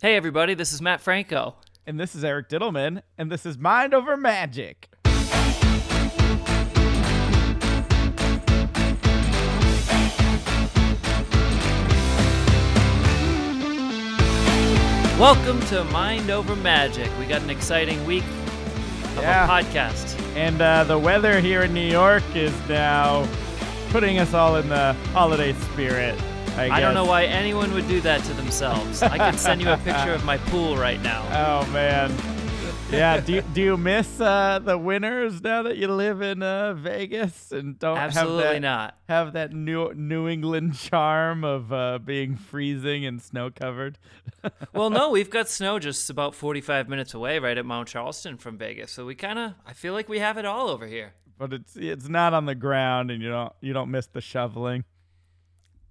Hey, everybody, this is Mat Franco. And this is Eric Dittelman, and this is Mind Over Magic. Welcome to Mind Over Magic. We got an exciting week of Yeah. a podcast. And uh, the weather here in New York is now putting us all in the holiday spirit. I, I don't know why anyone would do that to themselves. I can send you a picture of my pool right now. Oh, man. Yeah, do you, do you miss uh, the winters now that you live in uh, Vegas and don't Absolutely have that, not. have that New New England charm of uh, being freezing and snow covered? Well, no, we've got snow just about 45 minutes away right at Mount Charleston from Vegas. So we kind of, I feel like we have it all over here. but it's it's not on the ground, and you don't you don't miss the shoveling.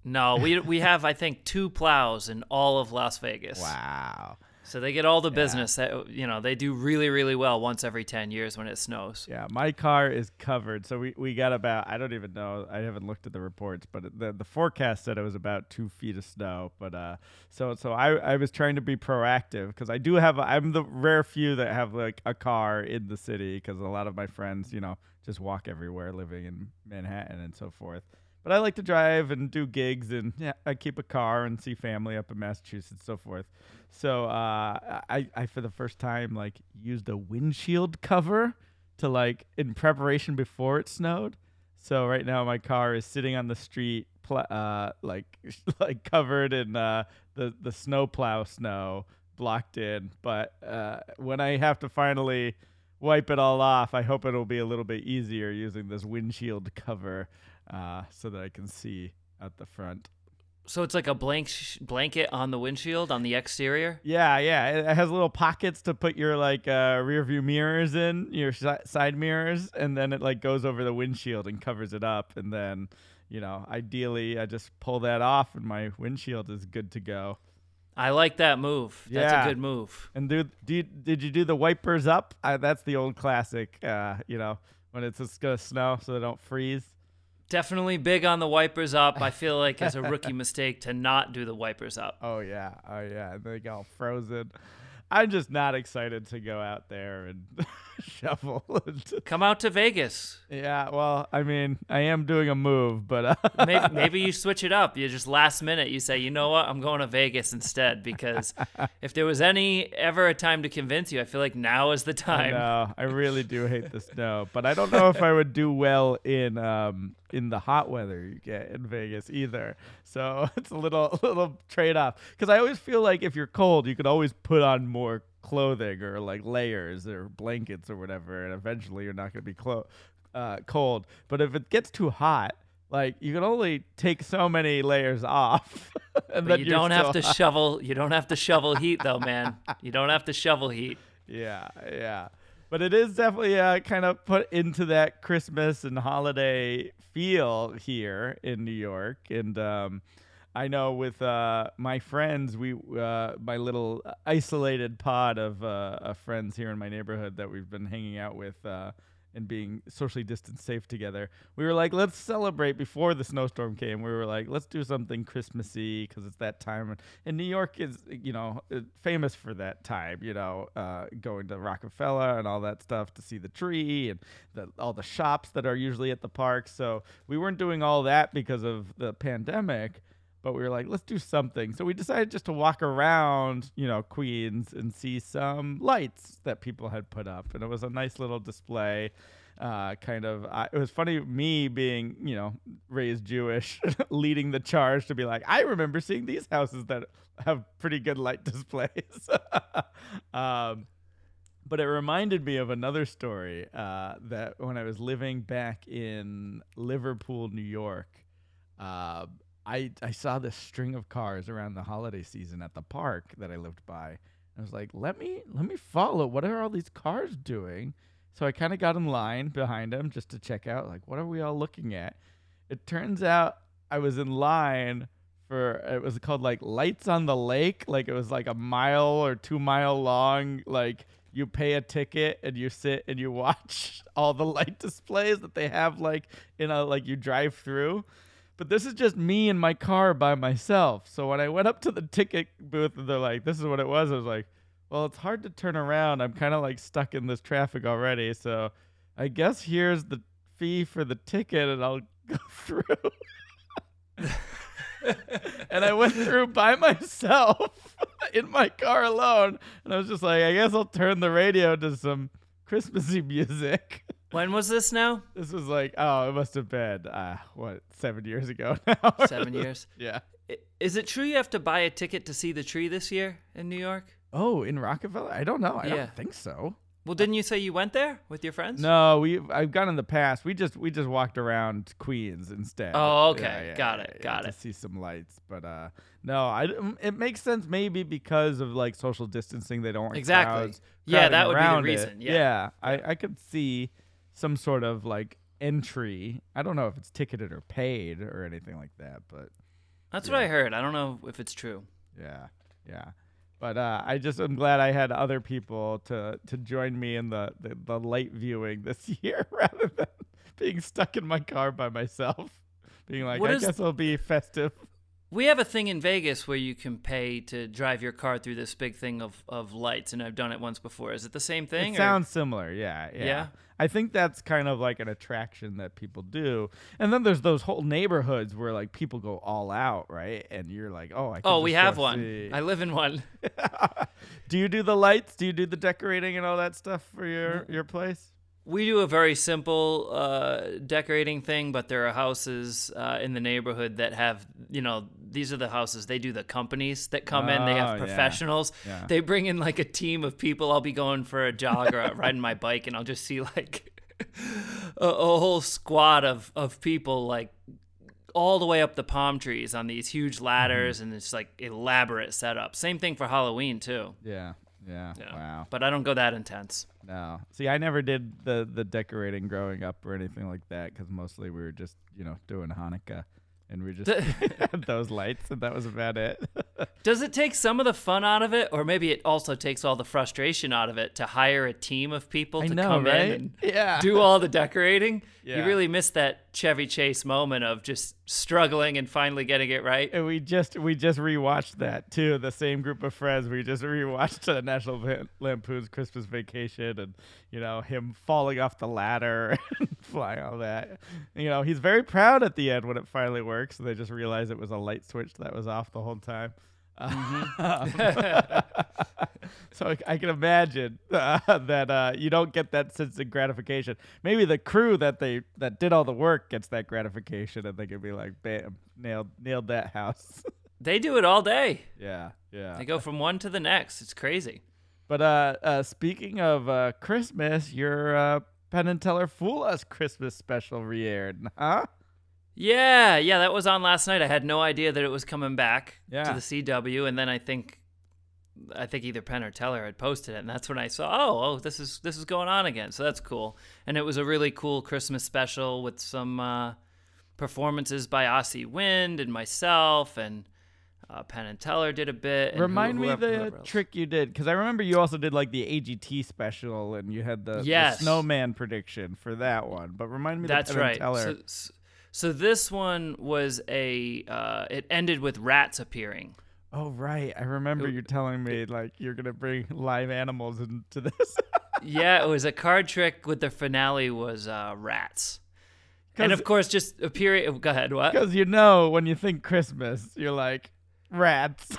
No, we, we have, I think, two plows in all of Las Vegas. Wow. So they get all the business that, you know, they do really, really well once every 10 years when it snows. Yeah, my car is covered. So we, we got about I don't even know. I haven't looked at the reports, but the the forecast said it was about two feet of snow. But uh, so so I I was trying to be proactive because I do have I'm the rare few that have like a car in the city because a lot of my friends you know just walk everywhere living in Manhattan and so forth. But I like to drive and do gigs and yeah, I keep a car and see family up in Massachusetts, so forth. So uh, I, I for the first time like used a windshield cover to like in preparation before it snowed. So right now my car is sitting on the street, pl- uh, like like covered in uh, the the snow plow snow, blocked in. But uh, when I have to finally wipe it all off, I hope it'll be a little bit easier using this windshield cover, uh, so that I can see at the front. So it's like a blank sh- blanket on the windshield on the exterior. Yeah, yeah. It has little pockets to put your like uh, rear view mirrors in, your si- side mirrors, and then it like goes over the windshield and covers it up. And then, you know, ideally, I just pull that off, and my windshield is good to go. I like that move. That's Yeah. a good move. And do, do you, did you do the wipers up? I, that's the old classic. Uh, you know, when it's just gonna snow, so they don't freeze. Definitely big on the wipers up. I feel like it's a rookie mistake to not do the wipers up. Oh yeah, oh yeah, and they got frozen. I'm just not excited to go out there and shovel. and- Come out to Vegas. Yeah, well, I mean, I am doing a move, but uh, Maybe, maybe you switch it up. You just last minute you say, you know what, I'm going to Vegas instead. Because if there was any ever a time to convince you, I feel like now is the time. know I really do hate the snow, but I don't know if I would do well in um in the hot weather you get in Vegas either. So it's a little little trade off because I always feel like if you're cold, you could always put on more clothing or like layers or blankets or whatever, and eventually you're not going to be clo- uh, cold. But if it gets too hot. Like you can only take so many layers off, and But then you don't have to hot. shovel. You don't have to shovel heat though, man. You don't have to shovel heat. Yeah, yeah. But it is definitely uh, kind of put into that Christmas and holiday feel here in New York. And um, I know with uh, my friends, we uh, my little isolated pod of, uh, of friends here in my neighborhood that we've been hanging out with uh, and being socially distanced safe together. We were like, let's celebrate before the snowstorm came. We were like, let's do something Christmassy because it's that time. And New York is, you know, uh, famous for that time, you know, uh, going to Rockefeller and all that stuff to see the tree and the, all the shops that are usually at the park. So we weren't doing all that because of the pandemic but we were like, let's do something. So we decided just to walk around, you know, Queens and see some lights that people had put up, and it was a nice little display. Uh, kind of, I, it was funny me being, you know, raised Jewish, leading the charge to be like, I remember seeing these houses that have pretty good light displays. um, but it reminded me of another story uh, that when I was living back in Liverpool, New York, uh, I I saw this string of cars around the holiday season at the park that I lived by. I was like, let me let me follow. What are all these cars doing? So I kind of got in line behind them just to check out, like, what are we all looking at? It turns out I was in line for it was called like Lights on the Lake. Like it was like a mile or two mile long. Like you pay a ticket and you sit and you watch all the light displays that they have like in a like you drive through. But this is just me in my car by myself. So when I went up to the ticket booth and they're like, "This is what it was," I was like, "Well, it's hard to turn around. I'm kind of like stuck in this traffic already. So I guess here's the fee for the ticket, and I'll go through." and I went through by myself in my car alone, and I was just like, "I guess I'll turn the radio to some Christmassy music." When was this now? This was like, oh, it must have been uh, what seven years ago now. Seven years. yeah. I- Is it true you have to buy a ticket to see the tree this year in New York? Oh, in Rockefeller? I don't know. I Yeah. don't think so. Well, didn't you say you went there with your friends? No, we I've gone in the past. We just we just walked around Queens instead. Oh, okay. Got it, got to it. see some lights, but uh, no, I mm, it makes sense maybe because of like social distancing. They don't want Exactly. crowds Yeah, crowding that would be the around it. reason, yeah. I I could see some sort of like entry. I don't know if it's ticketed or paid or anything like that, but That's what I heard. I don't know if it's true. Yeah, yeah. But uh, I just am glad I had other people to to join me in the, the, the light viewing this year rather than being stuck in my car by myself. Being like, What I guess I'll be festive. We have a thing in Vegas where you can pay to drive your car through this big thing of, of lights, and I've done it once before. Is it the same thing? It or- sounds similar, yeah, yeah, Yeah? I think that's kind of like an attraction that people do. And then there's those whole neighborhoods where like people go all out, right? And you're like, oh, I. Can Oh, we have one. see. I live in one. do you do the lights? Do you do the decorating and all that stuff for your your place? We do a very simple uh, decorating thing, but there are houses uh, in the neighborhood that have, you know, these are the houses. They do the companies that come in. They Oh, have professionals. Yeah. They bring in like a team of people. I'll be going for a jog or riding my bike, and I'll just see like a, a whole squad of, of people like all the way up the palm trees on these huge ladders, and it's like elaborate setup. Same thing for Halloween too. Yeah, yeah. Yeah. Wow. But I don't go that intense. No. See, I never did the the decorating growing up or anything like that because mostly we were just you know doing Hanukkah and we just had those lights and that was about it. Does it take some of the fun out of it, or maybe it also takes all the frustration out of it to hire a team of people I to know, come right? in and Yeah. do all the decorating? Yeah. You really missed that Chevy Chase moment of just struggling and finally getting it right. and we just we just rewatched that too. The same group of friends. We just rewatched uh, National Lampoon's Christmas Vacation, and you know him falling off the ladder and flying all that. You know he's very proud at the end when it finally works. And They just realize it was a light switch that was off the whole time. so I, I can imagine uh, that uh, you don't get that sense of gratification. Maybe the crew that they that did all the work gets that gratification, and they can be like, "Bam, nailed nailed that house." They do it all day. yeah, yeah. They go from one to the next. It's crazy. But uh, uh, speaking of uh, Christmas, your uh, Penn and Teller Fool Us Christmas special re-aired, huh? Yeah, yeah, that was on last night. I had no idea that it was coming back Yeah. to the CW, and then I think, I think either Penn or Teller had posted it, and that's when I saw, oh, oh, this is this is going on again. So that's cool, and it was a really cool Christmas special with some uh, performances by Aussie Wind and myself, and uh, Penn and Teller did a bit. and who- Remind me whoever- the whoever trick you did, because I remember you also did like the AGT special, and you had the, the snowman prediction for that one. But remind me That's the Penn right. and Teller. So, s- so this one was a. Uh, it ended with rats appearing. oh right, I remember It- you telling me like you're gonna bring live animals into this. yeah, it was a card trick with the finale was uh, rats. And of course, just appearing. Go ahead. What? Because you know, when you think Christmas, you're like rats.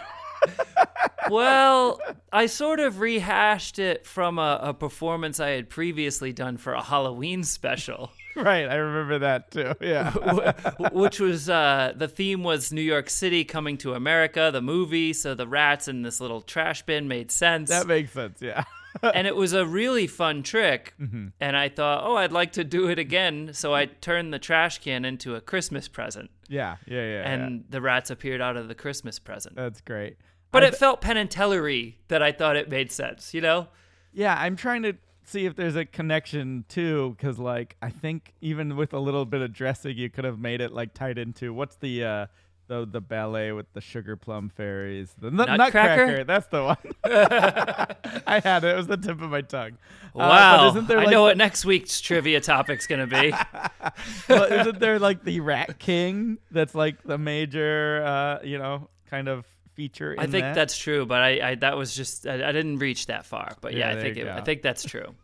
well, I sort of rehashed it from a, a performance I had previously done for a Halloween special, right, I remember that too. Yeah. which was uh, the theme was New York City coming to America, the movie. So the rats in this little trash bin made sense. that makes sense. Yeah. and it was a really fun trick. Mm-hmm. And I thought, oh, I'd like to do it again. So I turned the trash can into a Christmas present. yeah. Yeah. Yeah. yeah. and the rats appeared out of the Christmas present. That's great. But I it felt Penn and Tellery that I thought it made sense, you know? Yeah, I'm trying to see if there's a connection too, because like I think even with a little bit of dressing, you could have made it like tied into what's the uh the the ballet with the sugar plum fairies. The nut- Nutcracker? nutcracker. That's the one. I had it. It was the tip of my tongue. Uh, Wow. isn't there I know the- what next week's trivia topic's to be. well, isn't there like the Rat King? That's like the major, uh, you know, kind of feature. In I think that? that's true, but I, I that was just I, I didn't reach that far. But yeah, Yeah, I think it, I think that's true.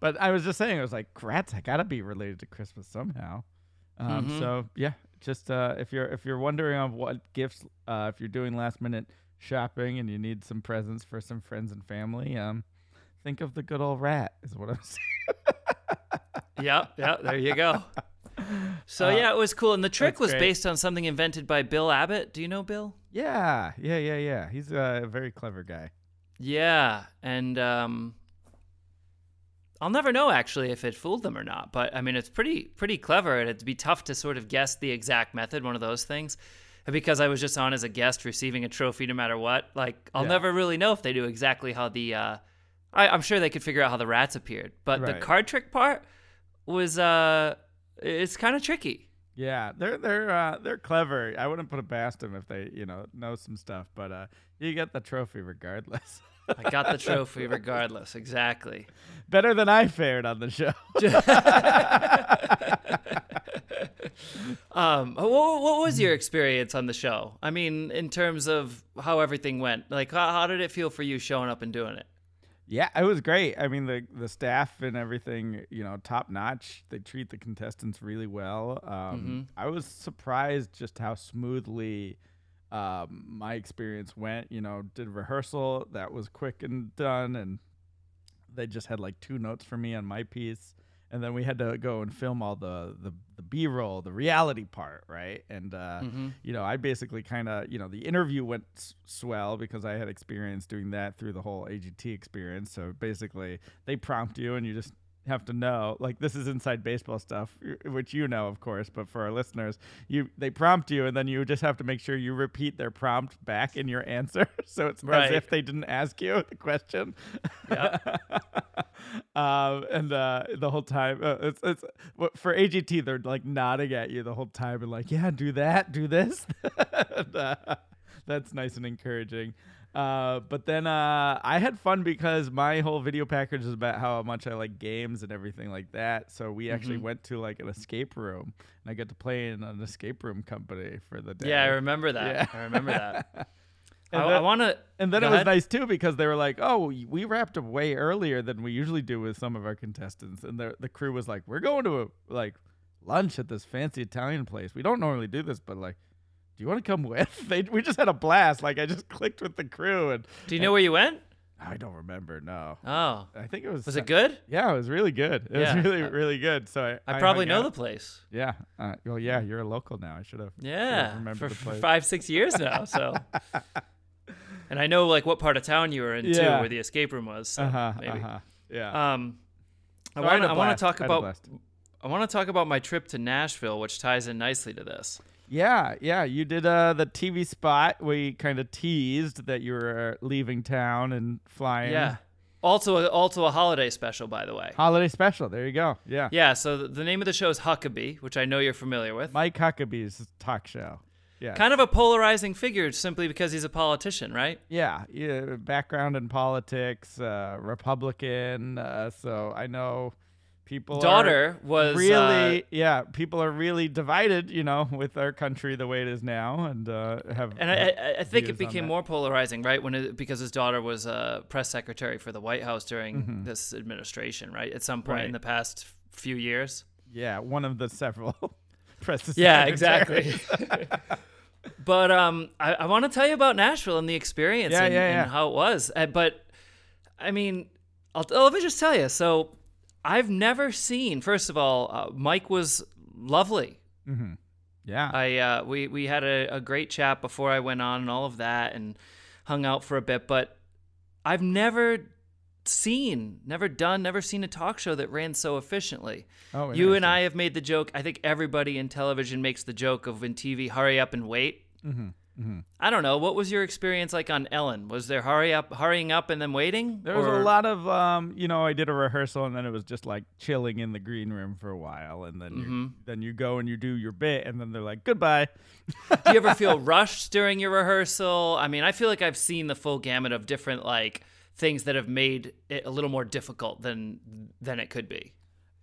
But I was just saying, I was like, rats. I gotta be related to Christmas somehow. Um, Mhm. So yeah, just uh, if you're if you're wondering on what gifts, uh, if you're doing last minute shopping and you need some presents for some friends and family, um, think of the good old rat. Is what I'm saying. yep, yep. There you go. So Uh, yeah, it was cool, and the trick was great. based on something invented by Bill Abbott. Do you know Bill? Yeah, yeah, yeah, yeah. He's a very clever guy. Yeah, and um, I'll never know actually if it fooled them or not. But I mean, it's pretty pretty clever, and it'd be tough to sort of guess the exact method. One of those things, and because I was just on as a guest receiving a trophy, no matter what. Like I'll Yeah. never really know if they knew exactly how the. Uh, I, I'm sure they could figure out how the rats appeared, but the card trick part was uh, it's kind of tricky. Yeah, they're they're uh, they're clever. I wouldn't put it past them if they you know know some stuff, but uh, you get the trophy regardless. I got the trophy regardless. Exactly. Better than I fared on the show. Um, what, what was your experience on the show? I mean, in terms of how everything went, like how, how did it feel for you showing up and doing it? Yeah, it was great. I mean, the the staff and everything, you know, top notch. They treat the contestants really well. Um, I was surprised just how smoothly um, my experience went. You know, did rehearsal that was quick and done, and they just had like two notes for me on my piece, and then we had to go and film all the the, the B roll, the reality part, right? And uh, Mhm. you know, I basically kind of, you know, the interview went s- swell because I had experience doing that through the whole AGT experience. So basically, they prompt you and you just have to know like this is inside baseball stuff which you know of course but for our listeners you they prompt you and then you just have to make sure you repeat their prompt back in your answer so it's Right. as if they didn't ask you the question. Um, and uh, the whole time uh, it's it's for AGT they're like nodding at you the whole time and like yeah do that do this. And, uh, that's nice and encouraging uh, but then uh, I had fun because my whole video package is about how much I like games and everything like that. So we actually Mhm. went to like an escape room, and I got to play in an escape room company for the day. Yeah, I remember that. Yeah. I remember that. I, And I then- want to. And then it was ahead. nice too because they were like, "Oh, we wrapped up way earlier than we usually do with some of our contestants." And the the crew was like, "We're going to a like lunch at this fancy Italian place. We don't normally do this, but like, do you want to come with?" They we just had a blast. Like I just clicked with the crew, and Do you know where you went? I don't remember. No, Oh, I think it was. was it good? Yeah, it was really good. It Yeah. was really really good. So I I, probably hung know out. the place. Yeah. Uh, well, yeah, you're a local now. I should have. Yeah, remember for, the for place. five six years now. So, and I know like what part of town you were in too, where the escape room was. So Uh huh. maybe. Uh huh. Yeah. Um, I So I want a I want blast. to talk I about. I want to talk about my trip to Nashville, which ties in nicely to this. Yeah, yeah. You did uh, the TV spot. We kind of teased that you were uh, leaving town and flying. Yeah. Also, also a holiday special, by the way. Holiday special. There you go. Yeah. Yeah. So the, the name of the show is Huckabee, which I know you're familiar with. Mike Huckabee's talk show. Yeah. Kind of a polarizing figure, simply because he's a politician, right? yeah. Yeah. Background in politics, uh, Republican. Uh, so I know people. Daughter was uh, really. yeah. People are really divided. You know, with our country the way it is now, and uh, have. And I, I, I think it became more polarizing, right? When it, because his daughter was a press secretary for the White House during Mhm. this administration, right? At some point in the past few years. yeah, one of the several. press Yeah, exactly. but um, I, I want to tell you about Nashville and the experience Yeah, and, yeah, yeah. and how it was. Uh, but I mean, I'll, let me just tell you. So I've never seen. First of all, uh, Mike was lovely. hmm Yeah. I uh, we we had a, a great chat before I went on and all of that and hung out for a bit. But I've never seen, never done, never seen a talk show that ran so efficiently. oh, You and. I have made the joke. I think everybody in television makes the joke of when TV hurry up and wait. Mhm. I don't know. What was your experience like on Ellen? Was there hurry up, hurrying up, and then waiting? There was Or- a lot of, um, you know, I did a rehearsal and then it was just like chilling in the green room for a while, and then Mm-hmm. you, then you go and you do your bit, and then they're like goodbye. Do you ever feel rushed during your rehearsal? I mean, I feel like I've seen the full gamut of different like things that have made it a little more difficult than than it could be.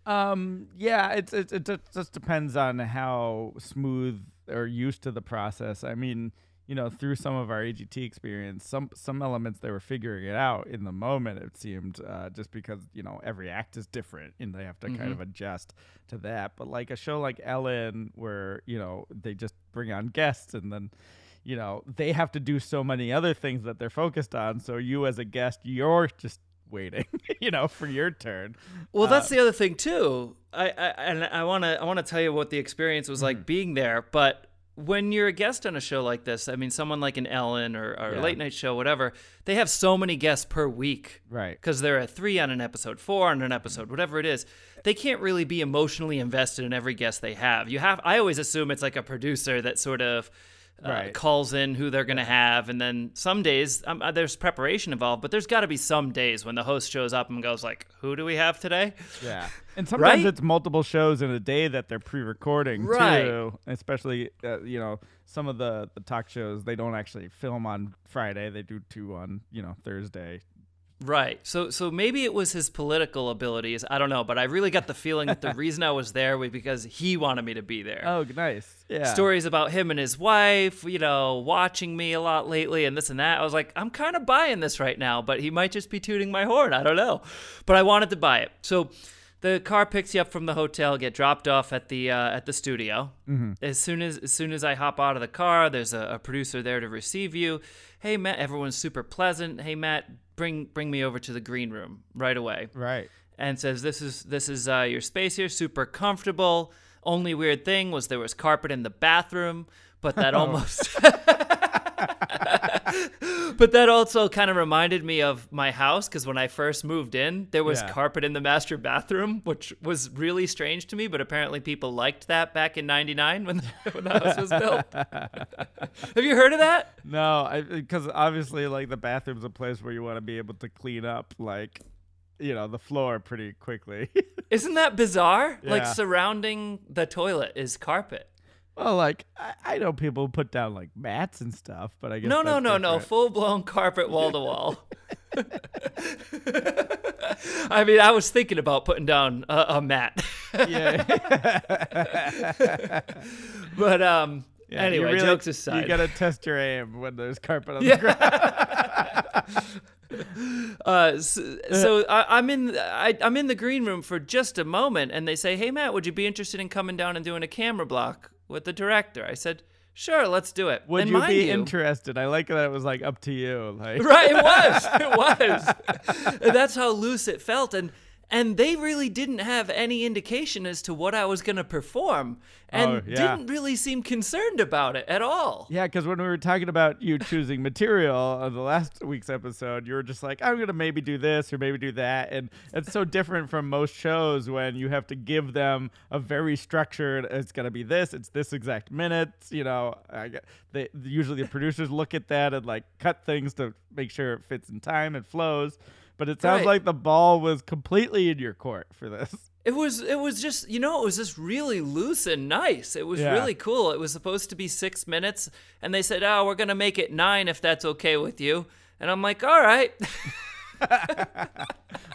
Um, yeah, it's, it's it just, just depends on how smooth or used to the process. I mean, you know, through some of our AGT experience, some some elements they were figuring it out in the moment. It seemed uh, just because you know every act is different and they have to kind of adjust to that. But like a show like Ellen, where you know they just bring on guests and then. You know, they have to do so many other things that they're focused on. So you, as a guest, you're just waiting, you know, for your turn. Well, that's the other thing too. I, I and I want to I want to tell you what the experience was Mm-hmm. like being there, but when you're a guest on a show like this, I mean, someone like an Ellen or, or a late night show, whatever, they have so many guests per week. Right. because they're at three on an episode, four on an episode, whatever it is. They can't really be emotionally invested in every guest they have. You have. I always assume it's like a producer that sort of. Uh, Right. calls in who they're going to have and then some days um, uh, there's preparation involved but there's got to be some days when the host shows up and goes like who do we have today Yeah, and sometimes Right? it's multiple shows in a day that they're pre-recording Right. too. Especially, uh, you know, some of the the talk shows they don't actually film on Friday; they do two on you know Thursday. Right. So so maybe it was his political abilities. I don't know, but I really got the feeling that the reason I was there was because he wanted me to be there. Oh, nice. Yeah. Stories about him and his wife, you know, watching me a lot lately and this and that. I was like, I'm kind of buying this right now, but he might just be tooting my horn. I don't know. But I wanted to buy it. So the car picks you up from the hotel, get dropped off at the uh, at the studio. As soon as as soon as I hop out of the car, there's a, a producer there to receive you. Hey Matt, everyone's super pleasant. Hey Matt, bring bring me over to the green room right away Right. and says this is this is uh, your space here, super comfortable. Only weird thing was there was carpet in the bathroom, but that almost. but that also kind of reminded me of my house because when I first moved in, there was Yeah. carpet in the master bathroom, which was really strange to me. But apparently, people liked that back in '99 when when the house was built. Have you heard of that? No, because obviously, like the bathroom's a place where you want to be able to clean up, like, you know, the floor pretty quickly. Isn't that bizarre? Like surrounding the toilet is carpet. Well, like I, I know people put down like mats and stuff, but I guess No, no, no, no. different. Full blown carpet wall to wall. I mean, I was thinking about putting down a, a mat. Yeah. but um Yeah, anyway, really- jokes aside. You gotta test your aim when there's carpet on Yeah. the ground. uh, so, so I, I'm in I, I'm in the green room for just a moment, and they say, "Hey Matt, would you be interested in coming down and doing a camera block with the director?" I said, "Sure, let's do it." Would and you be interested? I like that it was like up to you. Like Right, it was. It was. And that's how loose it felt and and they really didn't have any indication as to what I was going to perform and Oh, yeah. didn't really seem concerned about it at all. Yeah, because when we were talking about you choosing material on the last week's episode, you were just like, I'm going to maybe do this or maybe do that. And it's so different from most shows when you have to give them a very structured, it's going to be this, it's this exact minute. You know, I they, usually the producers look at that and like cut things to make sure it fits in time and flows. But it sounds Right. like the ball was completely in your court for this. It was it was just, you know, it was just really loose and nice. It was Yeah. really cool. It was supposed to be 6 minutes and they said, "Oh, we're going to make it 9 if that's okay with you." And I'm like, "All right."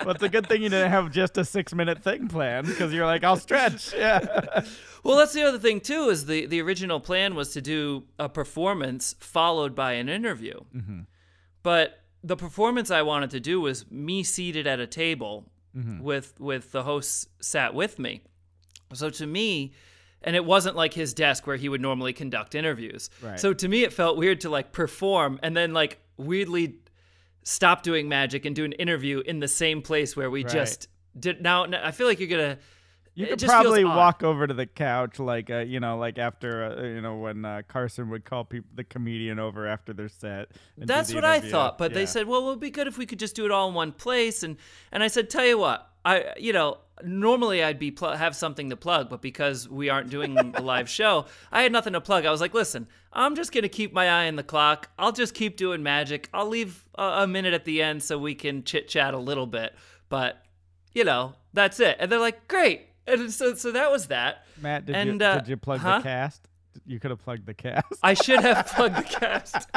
Well, it's a good thing you didn't have just a six minute thing planned because you're like, I'll stretch. Yeah. Well, that's the other thing too. Is the the original plan was to do a performance followed by an interview, mm-hmm. but the performance I wanted to do was me seated at a table mm-hmm. with with the host sat with me. So to me, and it wasn't like his desk where he would normally conduct interviews. Right. So to me, it felt weird to like perform and then like weirdly stop doing magic and do an interview in the same place where we Right. just did. Now, now I feel like you're gonna You it could probably walk over to the couch, like uh, you know, like after uh, you know when uh, Carson would call people the comedian over after their set. That's the what I thought, but Yeah. they said, "Well, it would be good if we could just do it all in one place." And and I said, "Tell you what, I you know normally I'd be pl- have something to plug, but because we aren't doing the live show, I had nothing to plug. I was like, listen, I'm just gonna keep my eye on the clock. I'll just keep doing magic. I'll leave a, a minute at the end so we can chit chat a little bit, but you know that's it." And they're like, "Great." And so so that was that. Matt, did and, you uh, did you plug huh? the cast? You could have plugged the cast. I should have plugged the cast.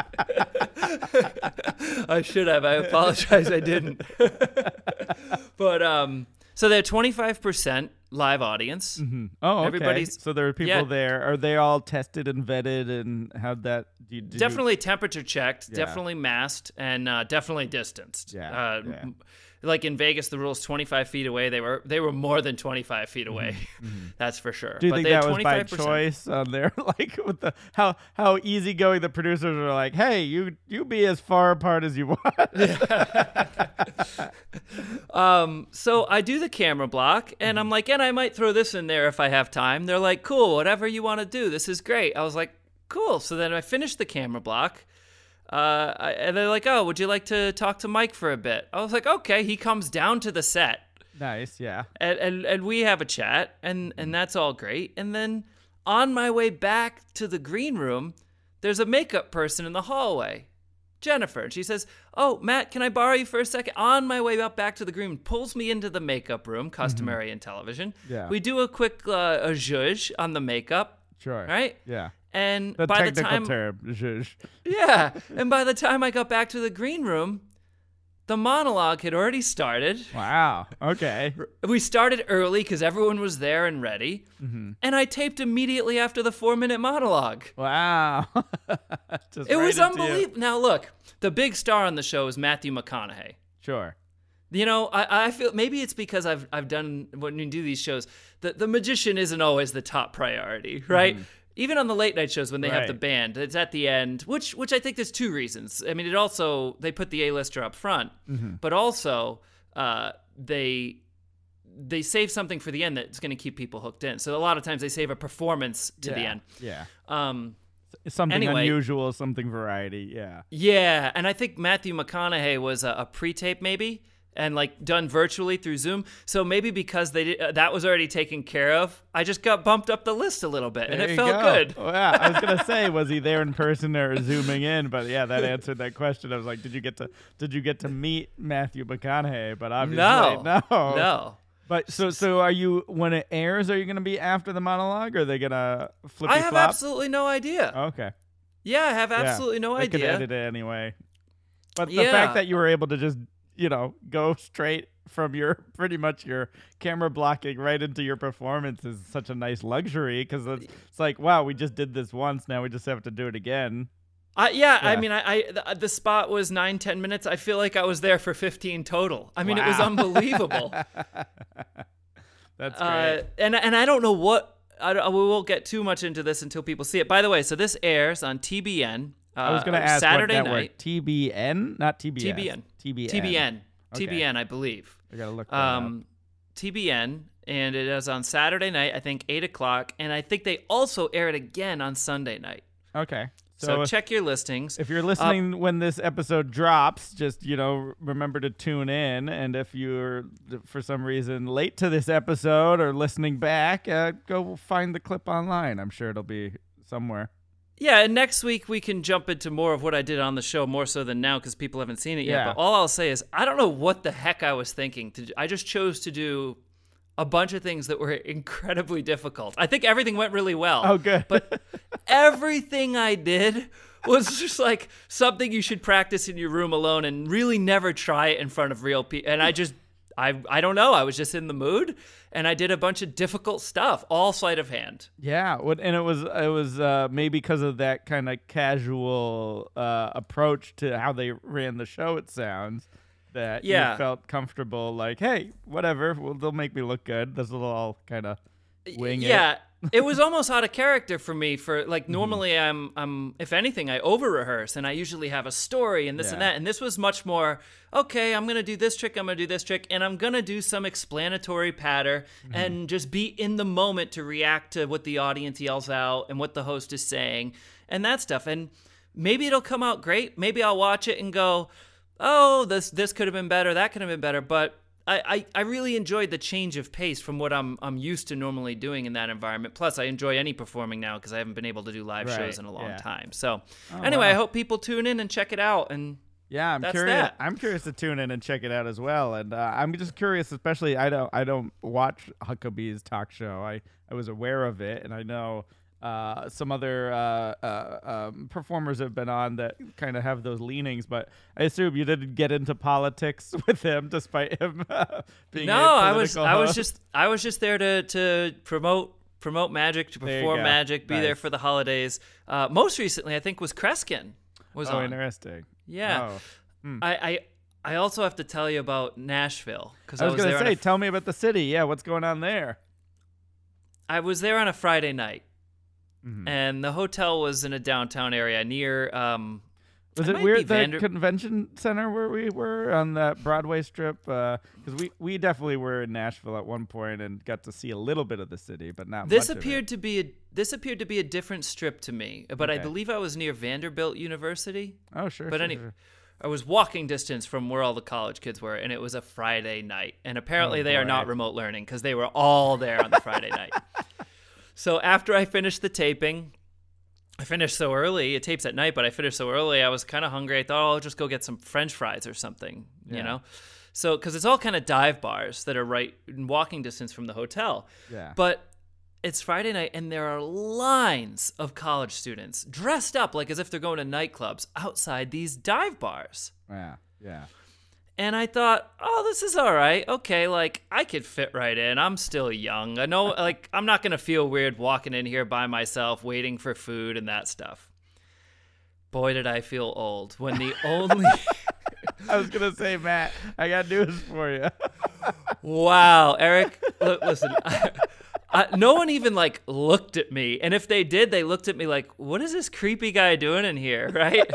I should have. I apologize. I didn't. but um, so they're twenty five percent live audience. oh, okay. everybody's- so there are people yeah. there. Are they all tested and vetted and how'd that? Do you, you- Definitely temperature checked. Yeah. Definitely masked, and uh, definitely distanced. Yeah, Uh, yeah. Like in Vegas, the rules twenty five feet away. They were they were more than twenty five feet away. That's for sure. Mm-hmm, do you but think that was by choice on there? like with the how how easygoing the producers are like, hey, you you be as far apart as you want. Um, so I do the camera block, and I'm like, and I might throw this in there if I have time. They're like, cool, whatever you want to do. This is great. I was like, cool. So then I finished the camera block. Uh, and they're like, oh, would you like to talk to Mike for a bit? I was like, okay. He comes down to the set, nice, yeah. and, and, and we have a chat, and, and that's all great. And then on my way back to the green room, there's a makeup person in the hallway. Jennifer. And she says, Oh, Matt, can I borrow you for a second? On my way up back to the green room, pulls me into the makeup room, customary in television. Mm-hmm. Yeah. We do a quick uh, a zhuzh on the makeup, Sure. right? Yeah. And The by the time, term, zhuzh. yeah, and by the time I got back to the green room, the monologue had already started. Wow. Okay. We started early because everyone was there and ready, Mm-hmm. and I taped immediately after the four minute monologue. Wow. It was unbelievable. Now look, the big star on the show is Matthew McConaughey. Sure. You know, I, I feel maybe it's because I've I've done when you do these shows, the the magician isn't always the top priority, right? Even on the late night shows when they have the band, it's at the end, which which I think there's two reasons. I mean, it also they put the A-lister up front, but also uh, they they save something for the end that's going to keep people hooked in. So a lot of times they save a performance to the end. Yeah. Um, Something Anyway. unusual, something variety. Yeah. Yeah, and I think Matthew McConaughey was a, a pre-tape maybe, and like done virtually through Zoom. So maybe because they did, uh, that was already taken care of, I just got bumped up the list a little bit, and it felt go. good. Oh, yeah, I was gonna say, was he there in person or zooming in? But yeah, that answered that question. I was like, did you get to did you get to meet Matthew McConaughey? But obviously, No, no, no. But so so are you when it airs? Are you gonna be after the monologue? Or are they gonna flip? I have flop? absolutely no idea. Okay. yeah, I have Yeah. absolutely no idea. could edit it anyway. But the Yeah. fact that you were able to just you know go straight from your pretty much your camera blocking right into your performance is such a nice luxury because it's, it's like wow we just did this once now we just have to do it again I, yeah, I mean, I, I the, the spot was nine, ten minutes. I feel like I was there for fifteen total. I mean, it was unbelievable. that's uh, great and and I don't know what I, we won't get too much into this until people see it. By the way, so this airs on TBN. Uh, I was gonna ask Saturday what network night. TBN not TBS TBN. TBN TBN. Okay. TBN, I believe. I gotta look that up. Um, TBN, and it is on Saturday night. I think eight o'clock, and I think they also air it again on Sunday night. okay So, so, if, check your listings. if you're listening when this episode drops just you know remember to tune in and if you're for some reason late to this episode or listening back uh, go find the clip online i'm sure it'll be somewhere Yeah, and next week we can jump into more of what I did on the show more so than now because people haven't seen it yet. Yeah. But all I'll say is I don't know what the heck I was thinking. To, I just chose to do a bunch of things that were incredibly difficult. I think everything went really well. oh good But everything I did was just like something you should practice in your room alone and really never try it in front of real people. And I just, I, I don't know. I was just in the mood and I did a bunch of difficult stuff, all sleight of hand. Yeah, what- and it was it was uh, maybe because of that kind of casual uh, approach to how they ran the show. It sounds that Yeah. you felt comfortable, like, hey, whatever, well, they'll make me look good. This will all kind of, wing yeah, it. it was almost out of character for me. For Mm-hmm. like normally, I'm I'm if anything, I over rehearse and I usually have a story and this and that. And this was much more okay. I'm gonna do this trick. I'm gonna do this trick, and I'm gonna do some explanatory patter Mm-hmm. and just be in the moment to react to what the audience yells out and what the host is saying and that stuff. And maybe it'll come out great. Maybe I'll watch it and go, oh, this this could have been better. That could have been better. But I, I, I really enjoyed the change of pace from what I'm I'm used to normally doing in that environment. Plus, I enjoy any performing now because I haven't been able to do live Right, shows in a long yeah. time. So, Oh, anyway, I hope people tune in and check it out. And Yeah, I'm curious. that. I'm curious to tune in and check it out as well. And uh, I'm just curious, especially I don't I don't watch Huckabee's talk show. I I was aware of it, and I know uh, some other uh, uh, um, performers have been on that kind of have those leanings. But I assume you didn't get into politics with him, despite him uh, being no, I was political I was just I was just there to to promote promote magic, to perform magic, be there for the holidays. Uh, most recently, I think was Kreskin was oh on. interesting. Yeah. Oh. I, I I also have to tell you about Nashville because I was, on a say, tell me about the city. Yeah, what's going on there? I was there on a Friday night, Mhm. and the hotel was in a downtown area near. Um, Was I it weird the Vander- convention center where we were on that Broadway strip? Because we we definitely were in Nashville at one point and got to see a little bit of the city, but not this much of it. appeared to be a this appeared to be a different strip to me, but I believe I was near Vanderbilt University. Oh sure, but sure, any- sure. I was walking distance from where all the college kids were, and it was a Friday night. And apparently, Oh, they are not remote learning because they were all there on the Friday night. So after I finished the taping, I finished so early. It tapes at night, but I finished so early. I was kind of hungry. I thought oh, I'll just go get some French fries or something, Yeah. you know. So because it's all kind of dive bars that are right in walking distance from the hotel. Yeah. But it's Friday night, and there are lines of college students dressed up like as if they're going to nightclubs outside these dive bars. yeah, yeah. And I thought, oh, this is all right. Okay, like I could fit right in. I'm still young. I know, like, I'm not going to feel weird walking in here by myself, waiting for food and that stuff. Boy, did I feel old when the only. I was gonna say, Matt, I got news for you. Wow, Eric, look, listen. I, no one even like looked at me, and if they did, they looked at me like, "What is this creepy guy doing in here?" Right?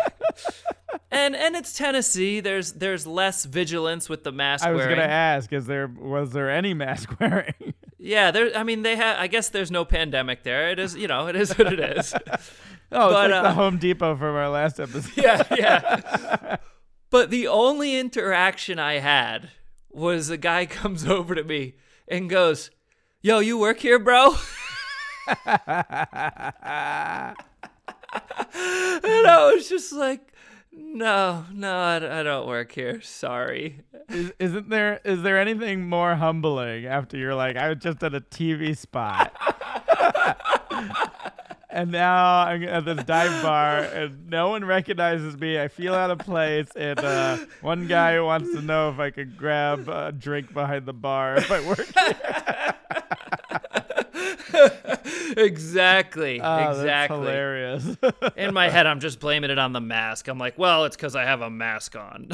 And and it's Tennessee. There's there's less vigilance with the mask I was wearing. gonna ask, is there was there any mask wearing? Yeah, there. I mean, they have. I guess there's no pandemic there. It is, you know, it is what it is. oh, it's But, like the uh, Home Depot from our last episode. yeah, yeah. But the only interaction I had was a guy comes over to me and goes, "Yo, you work here, bro?" and I was just like, "No, no, I, I don't work here. Sorry." Is, isn't there is there anything more humbling after you're like I was just at a TV spot and now I'm at this dive bar and no one recognizes me. I feel out of place and uh, one guy wants to know if I could grab a drink behind the bar if I work. exactly. Oh, that's exactly. hilarious. In my head, I'm just blaming it on the mask. I'm like, well, it's because I have a mask on.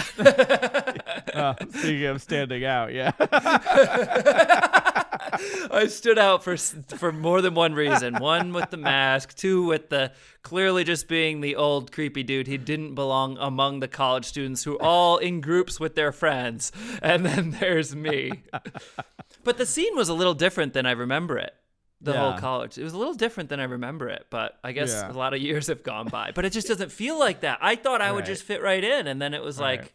oh, speaking of standing out, yeah. I stood out for for more than one reason. One with the mask, two with the clearly just being the old creepy dude. He didn't belong among the college students who all in groups with their friends. And then there's me. But the scene was a little different than I remember it. The whole college. It was a little different than I remember it, but I guess Yeah. a lot of years have gone by. But it just doesn't feel like that. I thought I would just fit right in and then it was Right. like,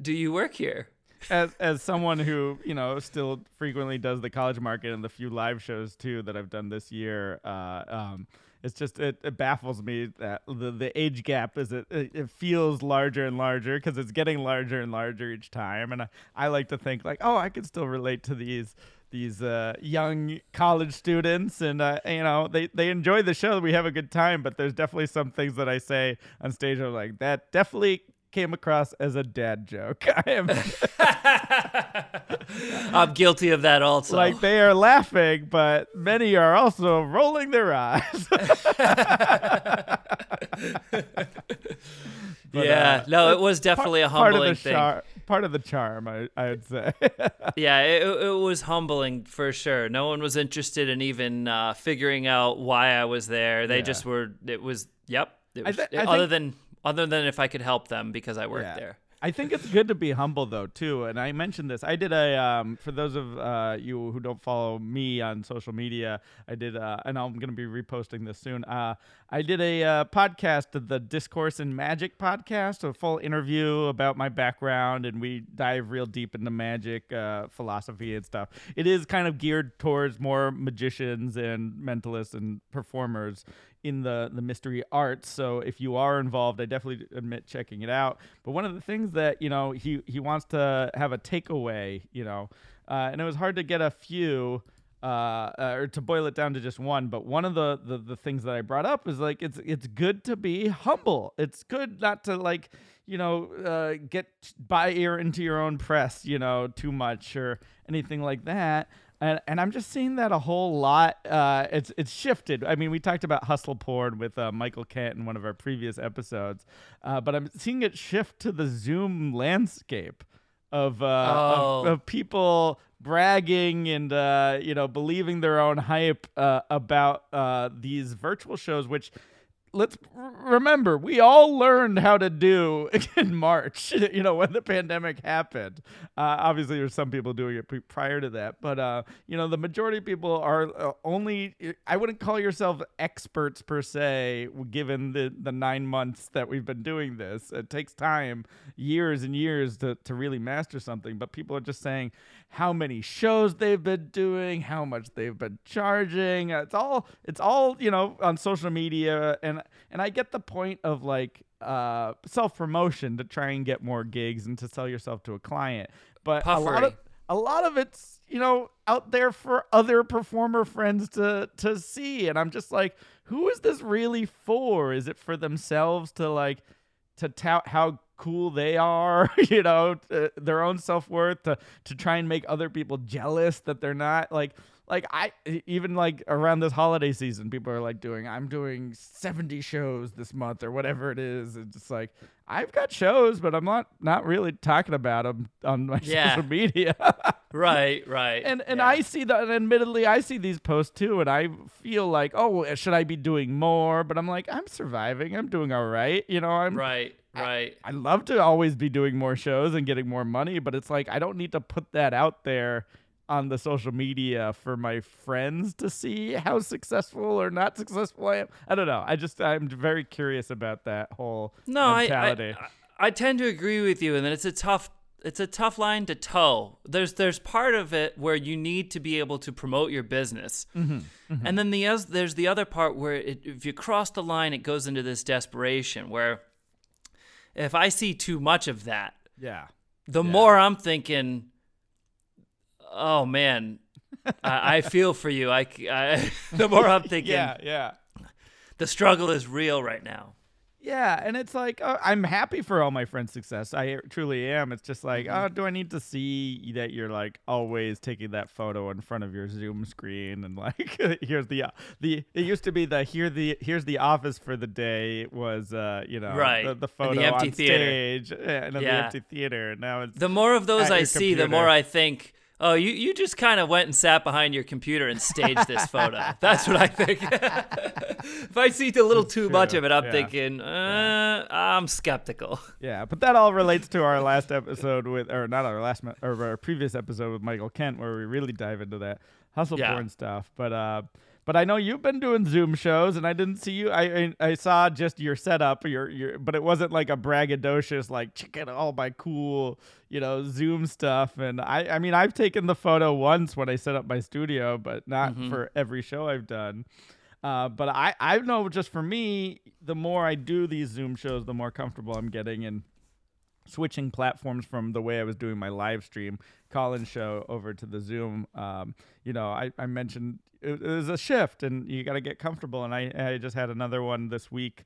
"Do you work here?" as as someone who you know still frequently does the college market and the few live shows too that I've done this year, uh, um, it's just it, it baffles me that the the age gap is it it it feels larger and larger because it's getting larger and larger each time, and I, I like to think like oh I can still relate to these these uh, young college students and uh, you know they they enjoy the show we have a good time but there's definitely some things that I say on stage I'm like that definitely came across as a dad joke I am I'm guilty of that also. like they are laughing, but many are also rolling their eyes. But, yeah, uh, no, it was definitely a part humbling of the thing. char- part of the charm, I, I would say. yeah, it, it was humbling for sure. No one was interested in even uh, figuring out why I was there. They Yeah. just were. It was. Yep. It was, I other think- than other than if I could help them because I worked Yeah. there. I think it's good to be humble though too, and I mentioned this. I did a um, for those of uh, you who don't follow me on social media. I did, uh, and I'm going to be reposting this soon. Uh, I did a uh, podcast, the Discourse in Magic podcast, a full interview about my background, and we dive real deep into magic uh, philosophy and stuff. It is kind of geared towards more magicians and mentalists and performers in the the mystery arts. So if you are involved, I definitely admit checking it out. But one of the things that you know he he wants to have a takeaway, you know, uh, and it was hard to get a few. Uh, uh, or to boil it down to just one, but one of the, the the things that I brought up is like it's it's good to be humble. It's good not to like you know uh, get by ear into your own press, you know, too much or anything like that and and I'm just seeing that a whole lot. Uh, it's it's shifted. I mean, we talked about hustle porn with uh, Michael Kent in one of our previous episodes, uh, but I'm seeing it shift to the Zoom landscape of uh, of, Oh. of people bragging and uh, you know believing their own hype uh, about uh, these virtual shows, which. Let's remember, we all learned how to do in March, you know, when the pandemic happened. Uh, obviously, there's some people doing it prior to that, but, uh, you know, the majority of people are uh, only, I wouldn't call yourself experts per se, given the, the nine months that we've been doing this. It takes time, years and years to, to really master something, but people are just saying how many shows they've been doing, how much they've been charging. It's all, it's all, you know, on social media. And, and I get the point of like, uh, self promotion to try and get more gigs and to sell yourself to a client. But a lot of a lot of it's you know out there for other performer friends to to see, and I'm just like, who is this really for? Is it for themselves to like to tout how cool they are, you know, to uh, their own self worth, to to try and make other people jealous that they're not like like I even like around this holiday season, people are like doing I'm doing 70 shows this month or whatever it is. It's just like I've got shows, but I'm not not really talking about them on my Yeah. social media. Right, right. and and yeah. I see that. And admittedly, I see these posts too, and I feel like, oh, should I be doing more? But I'm like, I'm surviving. I'm doing all right. You know, I'm right, right. I love to always be doing more shows and getting more money, but it's like I don't need to put that out there on the social media for my friends to see how successful or not successful I am. I don't know. I just I'm very curious about that whole No, I, mentality. I I tend to agree with you, and then it's a tough it's a tough line to toe. There's there's part of it where you need to be able to promote your business, Mm-hmm, and then the there's the other part where it, if you cross the line, it goes into this desperation where if I see too much of that, yeah. the more I'm thinking, oh man, I, I feel for you. I, I- the more I'm thinking, Yeah, yeah. the struggle is real right now. Yeah, and it's like uh, I'm happy for all my friends' success. I truly am. It's just like, Mm-hmm. oh, do I need to see that you're like always taking that photo in front of your Zoom screen and like here's the uh, the it used to be the here the here's the office for the day was uh you know Right, the, and the the photo empty on theater. stage and then the empty theater. Now it's The more of those I see, the more I think, oh, you, you just kind of went and sat behind your computer and staged this photo. That's what I think. if I see a little too much of it, I'm yeah. thinking, uh, I'm skeptical. Yeah, but that all relates to our last episode with, or not our last, or our previous episode with Michael Kent, where we really dive into that hustle Yeah. porn stuff. But uh, but I know you've been doing Zoom shows, and I didn't see you. I I, I saw just your setup, your your, but it wasn't like a braggadocious like check out all my cool, you know, Zoom stuff. And I I mean I've taken the photo once when I set up my studio, but not Mm-hmm. for every show I've done. Uh, but I, I know just for me, the more I do these Zoom shows, the more comfortable I'm getting and switching platforms from the way I was doing my live stream call-in show over to the Zoom. Um, you know, I, I mentioned it, it was a shift, and you got to get comfortable. And I, I just had another one this week,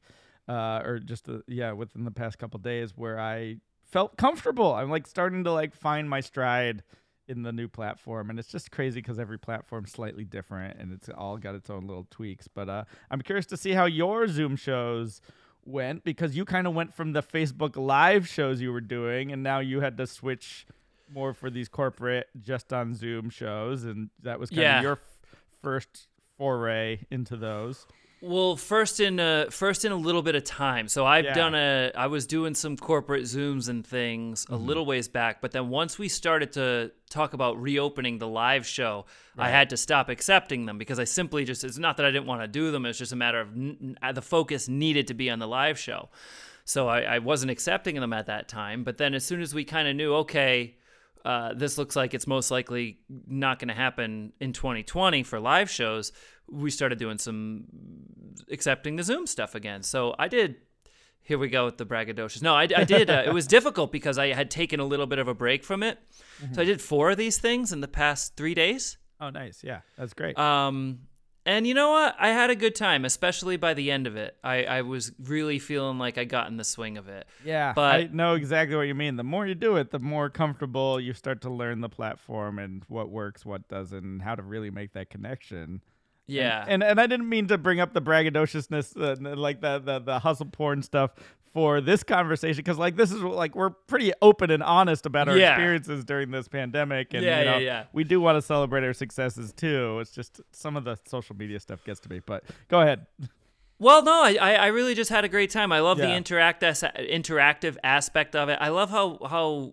uh, or just uh yeah, within the past couple days, where I felt comfortable. I'm like starting to like find my stride in the new platform and it's just crazy because every platform's slightly different and it's all got its own little tweaks but uh, i'm curious to see how your zoom shows went because you kind of went from the Facebook live shows you were doing and now you had to switch more for these corporate just on Zoom shows and that was kind Yeah. of your f- first foray into those. Well, first in a, first in a little bit of time. So I've Yeah. done a I was doing some corporate zooms and things Mm-hmm. a little ways back, but then once we started to talk about reopening the live show, I had to stop accepting them because I simply just it's not that I didn't want to do them, it's just a matter of n- n- the focus needed to be on the live show. So I, I wasn't accepting them at that time, but then as soon as we kind of knew, okay, uh, this looks like it's most likely not going to happen in 2020 for live shows. We started doing some accepting the Zoom stuff again. So I did. Here we go with the braggadocious. No, I, I did. Uh, it was difficult because I had taken a little bit of a break from it. So I did four of these things in the past three days. Oh, nice. Yeah, that's great. Um, and you know what? I had a good time, especially by the end of it. I, I was really feeling like I got in the swing of it. yeah, but- I know exactly what you mean. The more you do it, the more comfortable you start to learn the platform and what works, what doesn't, and how to really make that connection. Yeah. And and I didn't mean to bring up the braggadociousness, uh, like the, the the hustle porn stuff for this conversation, because like this is like we're pretty open and honest about our Yeah. experiences during this pandemic, and Yeah, you know, yeah, yeah. we do want to celebrate our successes too. It's just some of the social media stuff gets to me, but go ahead. Well, no, I, I really just had a great time. I love the interact as- interactive aspect of it. I love how how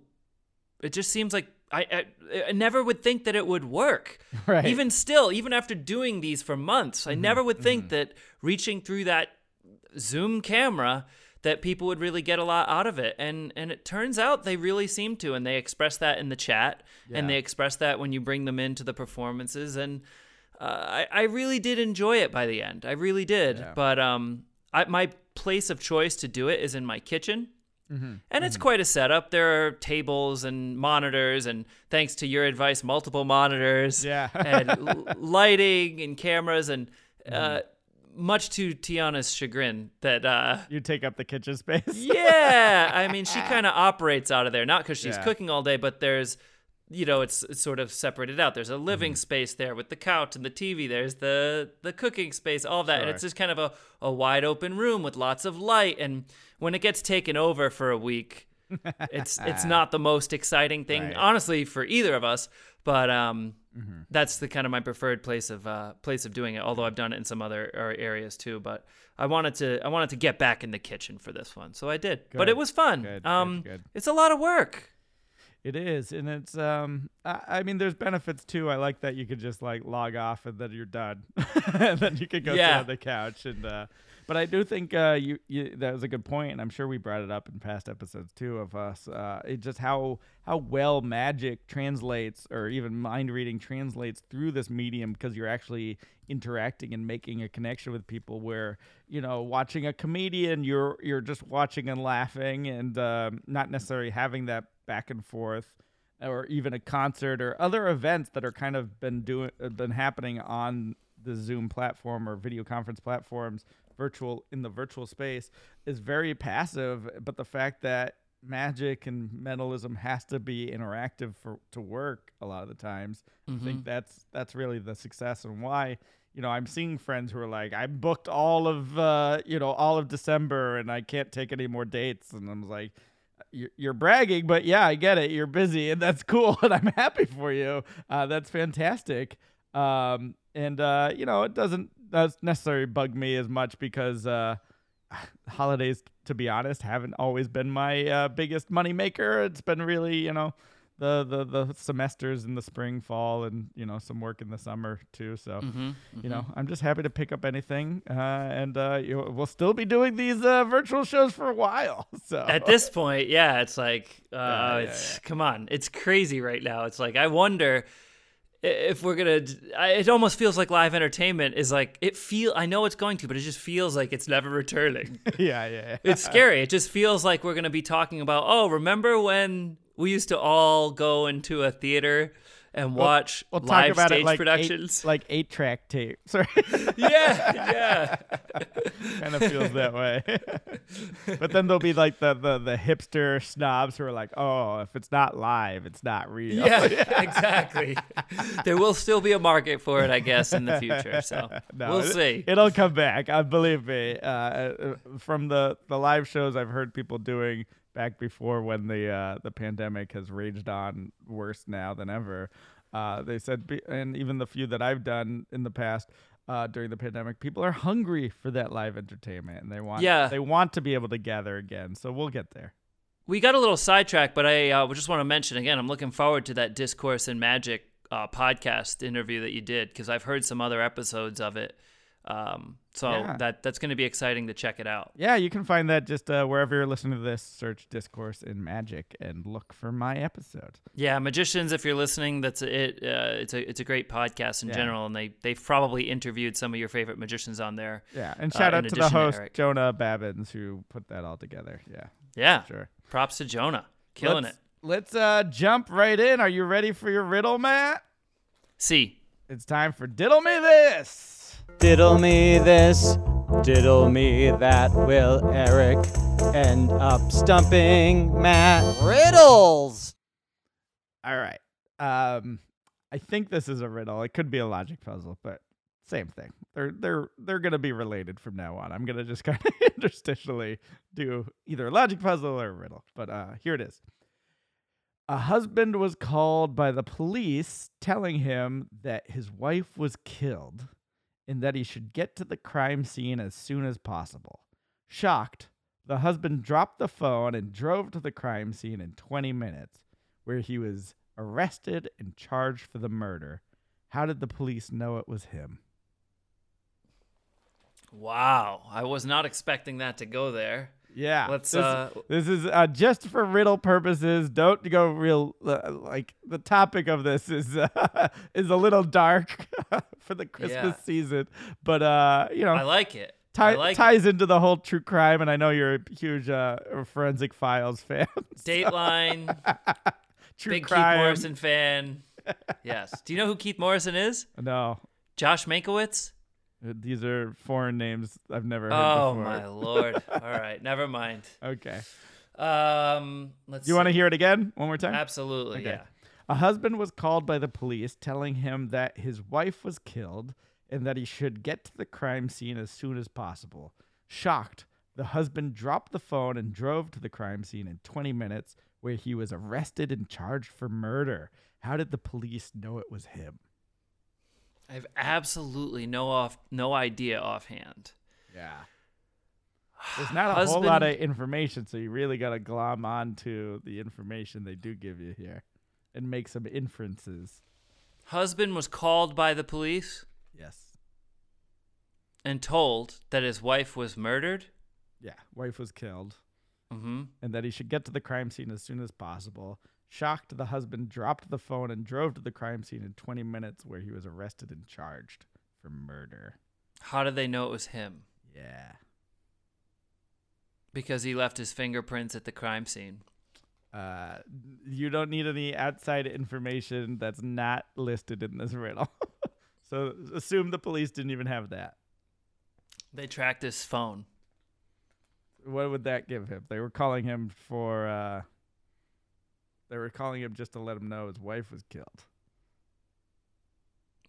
it just seems like I, I I never would think that it would work. Right. Mm-hmm. Even still, even after doing these for months, I never would think that reaching through that Zoom camera that people would really get a lot out of it. And and it turns out they really seem to and they express that in the chat and they express that when you bring them into the performances and uh, I, I really did enjoy it by the end. I really did. Yeah. But um, I, my place of choice to do it is in my kitchen. Mm-hmm. And it's quite a setup. There are tables and monitors, and thanks to your advice, multiple monitors, Yeah. and l- lighting and cameras, and uh, Mm-hmm. much to Tiana's chagrin, that uh, You take up the kitchen space. yeah, I mean, she kind of operates out of there, not because she's Yeah. cooking all day, but there's, you know, it's, it's sort of separated out. There's a living Mm-hmm. space there with the couch and the TV. There's the the cooking space, all that, and it's just kind of a, a wide open room with lots of light. And when it gets taken over for a week, it's it's not the most exciting thing, Right. honestly, for either of us. But um, Mm-hmm. that's the kind of my preferred place of uh, place of doing it. Although I've done it in some other uh, areas too, but I wanted to I wanted to get back in the kitchen for this one, so I did. But it was fun. Good, good, um, good. it's a lot of work. It is, and it's um. I, I mean, there's benefits too. I like that you could just like log off and then you're done, and then you could go sit on the couch and. uh But I do think uh, you, you that was a good point, and I'm sure we brought it up in past episodes too of us. Uh, it just how how well magic translates, or even mind reading translates through this medium because you're actually interacting and making a connection with people. Where you know, watching a comedian, you're you're just watching and laughing, and um, not necessarily having that back and forth or even a concert or other events that are kind of been doing uh, been happening on the Zoom platform or video conference platforms virtual in the virtual space is very passive but the fact that magic and mentalism has to be interactive for to work a lot of the times i think that's that's really the success and why you know i'm seeing friends who are like i booked all of uh you know all of december and i can't take any more dates. And i'm like you're, bragging, but yeah, I get it. You're busy, and that's cool, and I'm happy for you. Uh, that's fantastic. Um, and uh, you know, it doesn't does necessarily bug me as much because uh, holidays, to be honest, haven't always been my uh, biggest money maker. It's been really, you know, the, the the semesters in the spring, fall, and you know, some work in the summer too. So Mm-hmm. you know, I'm just happy to pick up anything, uh, and uh, you we'll still be doing these uh, virtual shows for a while. So At this point, yeah, it's like, uh, Yeah, yeah, it's come on, it's crazy right now. It's like I wonder if we're gonna. It almost feels like live entertainment is like it feel. I know it's going to, but it just feels like it's never returning. yeah, yeah, yeah. it's scary. It just feels like we're gonna be talking about. Oh, remember when we used to all go into a theater and watch We'll talk live stage like productions. eight, like eight track tape. Sorry, yeah, yeah. kind of feels that way. but then there'll be like the, the the hipster snobs who are like, oh, if it's not live, it's not real. Yeah, exactly. there will still be a market for it, I guess, in the future. So No, we'll it- see. It'll come back. I believe me. Uh, uh, from the the live shows I've heard people doing back before when the uh, the pandemic has raged on worse now than ever. Uh, they said, be, and even the few that I've done in the past uh, during the pandemic, people are hungry for that live entertainment, and they want Yeah. they want to be able to gather again. So we'll get there. We got a little sidetracked, but I uh, just want to mention again. I'm looking forward to that discourse and magic uh, podcast interview that you did because I've heard some other episodes of it. Um, so Yeah. that that's going to be exciting to check it out. Yeah, you can find that just uh, wherever you're listening to this. Search "Discourse in Magic" and look for my episode. Yeah, magicians. If you're listening, that's it. Uh, it's a it's a great podcast in Yeah. general, and they they've probably interviewed some of your favorite magicians on there. Yeah, and Uh, shout in out to the addition to host Jonah Babins who put that all together. Yeah, Yeah, sure. props to Jonah, killing let's, it. Let's uh jump right in. Are you ready for your riddle, Mat? See, It's time for diddle me this. Diddle me this, diddle me that. Will Eric end up stumping Mat? Riddles! All right. Um, I think this is a riddle. It could be a logic puzzle, but same thing. They're they're they're gonna be related from now on. I'm gonna just kind of interstitially do either a logic puzzle or a riddle. But uh, here it is. A husband was called by the police telling him that his wife was killed and that he should get to the crime scene as soon as possible. Shocked, the husband dropped the phone and drove to the crime scene in 20 minutes, where he was arrested and charged for the murder. How did the police know it was him? wow, I was not expecting that to go there. Yeah. Let's, This, uh, this is uh, just for riddle purposes. Don't go real uh, like the topic of this is uh, is a little dark for the Christmas Yeah. season, but uh, you know, I like it. ti- I like it. ties into the whole true crime. And I know you're a huge uh, forensic files fan. so- Dateline, true big crime. Keith Morrison fan. Yes. Do you know who Keith Morrison is? No, Josh Mankiewicz. These are foreign names I've never heard before. Oh before. my lord! All right, never mind. Okay. Um, let's. You want to hear it again one more time? Absolutely, Okay. yeah. A husband was called by the police telling him that his wife was killed and that he should get to the crime scene as soon as possible. Shocked, the husband dropped the phone and drove to the crime scene in 20 minutes, where he was arrested and charged for murder. How did the police know it was him? I have absolutely no off, no idea offhand. Yeah. There's not a whole lot of information, so you really got to glom onto the information they do give you here and make some inferences. Husband was called by the police Yes. and told that his wife was murdered. Yeah. Wife was killed. Mm-hmm. and that he should get to the crime scene as soon as possible. Shocked, the husband dropped the phone and drove to the crime scene in 20 minutes, where he was arrested and charged for murder. How did they know it was him? Yeah. Because he left his fingerprints at the crime scene. Uh, you don't need any outside information that's not listed in this riddle. so assume the police didn't even have that. They tracked his phone. What would that give him? They were calling him for. Uh, they were calling him just to let him know his wife was killed.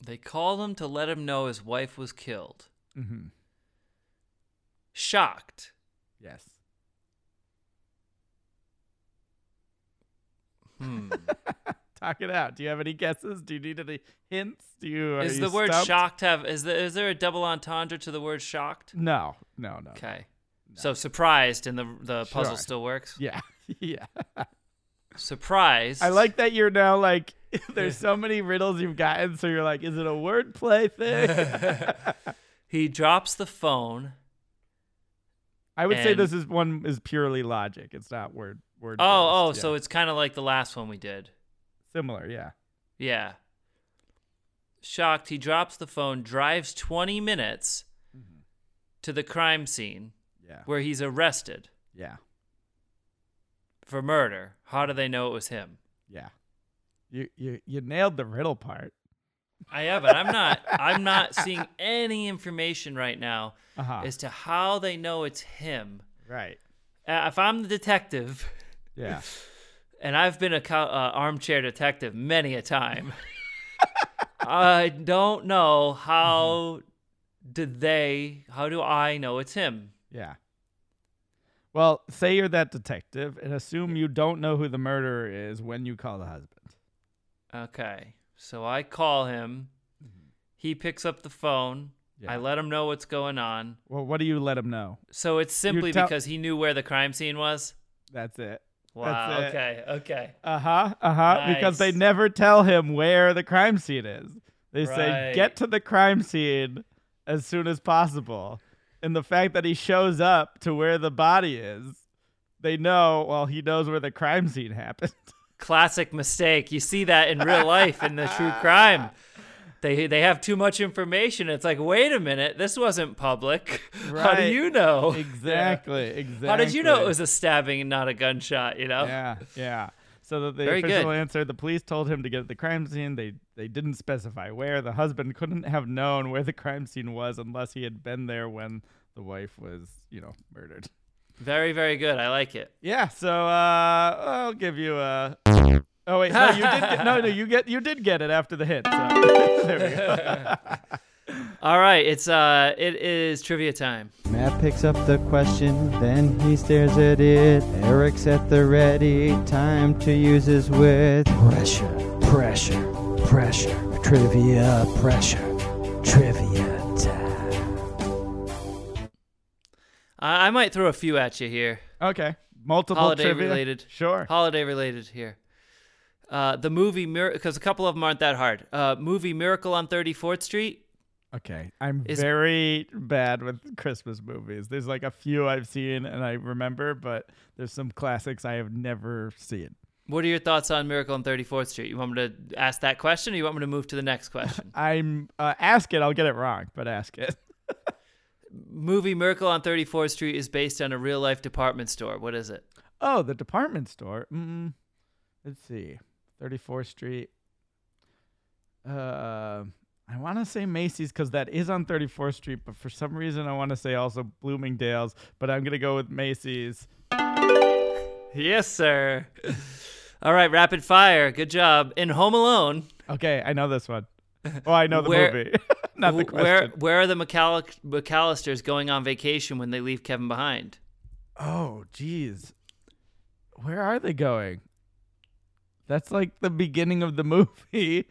They called him to let him know his wife was killed. Mm-hmm. Shocked. Yes. Hmm. Talk it out. Do you have any guesses? Do you need any hints? Do you is you the word stumped? shocked have is there is there a double entendre to the word shocked? No, no, no. Okay. So surprised and the the puzzle Sure. still works. Yeah, yeah. Surprised. I like that you're now like. There's so many riddles you've gotten, so you're like, is it a wordplay thing? he drops the phone. I would say this is one is purely logic. It's not word word. Oh, oh, based, so it's kind of like the last one we did. similar. Yeah. Yeah. Shocked, he drops the phone, drives 20 minutes Mm-hmm. to the crime scene Yeah. where he's arrested Yeah. For murder. How do they know it was him? Yeah. You you you nailed the riddle part. I have, but I'm not. I'm not seeing any information right now Uh-huh. as to how they know it's him. right. Uh, if I'm the detective, Yeah. and I've been a co- uh, armchair detective many a time, I don't know how did they? How do I know it's him? Yeah. Well, say you're that detective and assume you don't know who the murderer is when you call the husband. Okay, so I call him. He picks up the phone. Yeah. I let him know what's going on. Well, what do you let him know? So it's simply tell- because he knew where the crime scene was. That's it. Wow. That's it. Okay. Okay. Uh huh. Uh huh. Because they never tell him where the crime scene is. They say, get to the crime scene as soon as possible. And the fact that he shows up to where the body is, they know, well, he knows where the crime scene happened. Classic mistake. You see that in real life in the true crime. They they have too much information. It's like, wait a minute, this wasn't public. How do you know? exactly. Exactly. How did you know it was a stabbing and not a gunshot? You know. Yeah. Yeah. So that the Very official good. answer, the police told him to get to the crime scene. They they didn't specify where. The husband couldn't have known where the crime scene was unless he had been there when the wife was, you know, murdered. Very very good. I like it. Yeah, so uh, I'll give you a. Oh wait, no, you did. Get, no, no, you get you did get it after the hit. So. there we go. All right. It's uh it is trivia time. Mat picks up the question, then he stares at it. Eric's at the ready, time to use his wit. Pressure, pressure, pressure. Trivia, pressure. Trivia time. I, I might throw a few at you here. Okay, multiple Holiday trivia. related. Sure. Holiday related here. Uh, the movie because a couple of them aren't that hard. Uh, movie Miracle on 34th Street. Okay, I'm Is- very bad with Christmas movies. There's like a few I've seen and I remember, but there's some classics I have never seen. What are your thoughts on Miracle on 34th Street? You want me to ask that question, or you want me to move to the next question? I'm uh, ask it. I'll get it wrong, but ask it. movie Miracle on 34th Street is based on a real life department store. What is it? Oh, the department store. Mm, let's see, 34th Street. Uh, I want to say Macy's because that is on 34th Street, but for some reason I want to say also Bloomingdale's. But I'm gonna go with Macy's. Yes, sir. All right, rapid fire. Good job. In Home Alone, Okay, I know this one. Oh, I know the Where- movie, not the wh- where where are the McCall- McCallisters going on vacation when they leave Kevin behind? Oh, geez. Where are they going? That's like the beginning of the movie.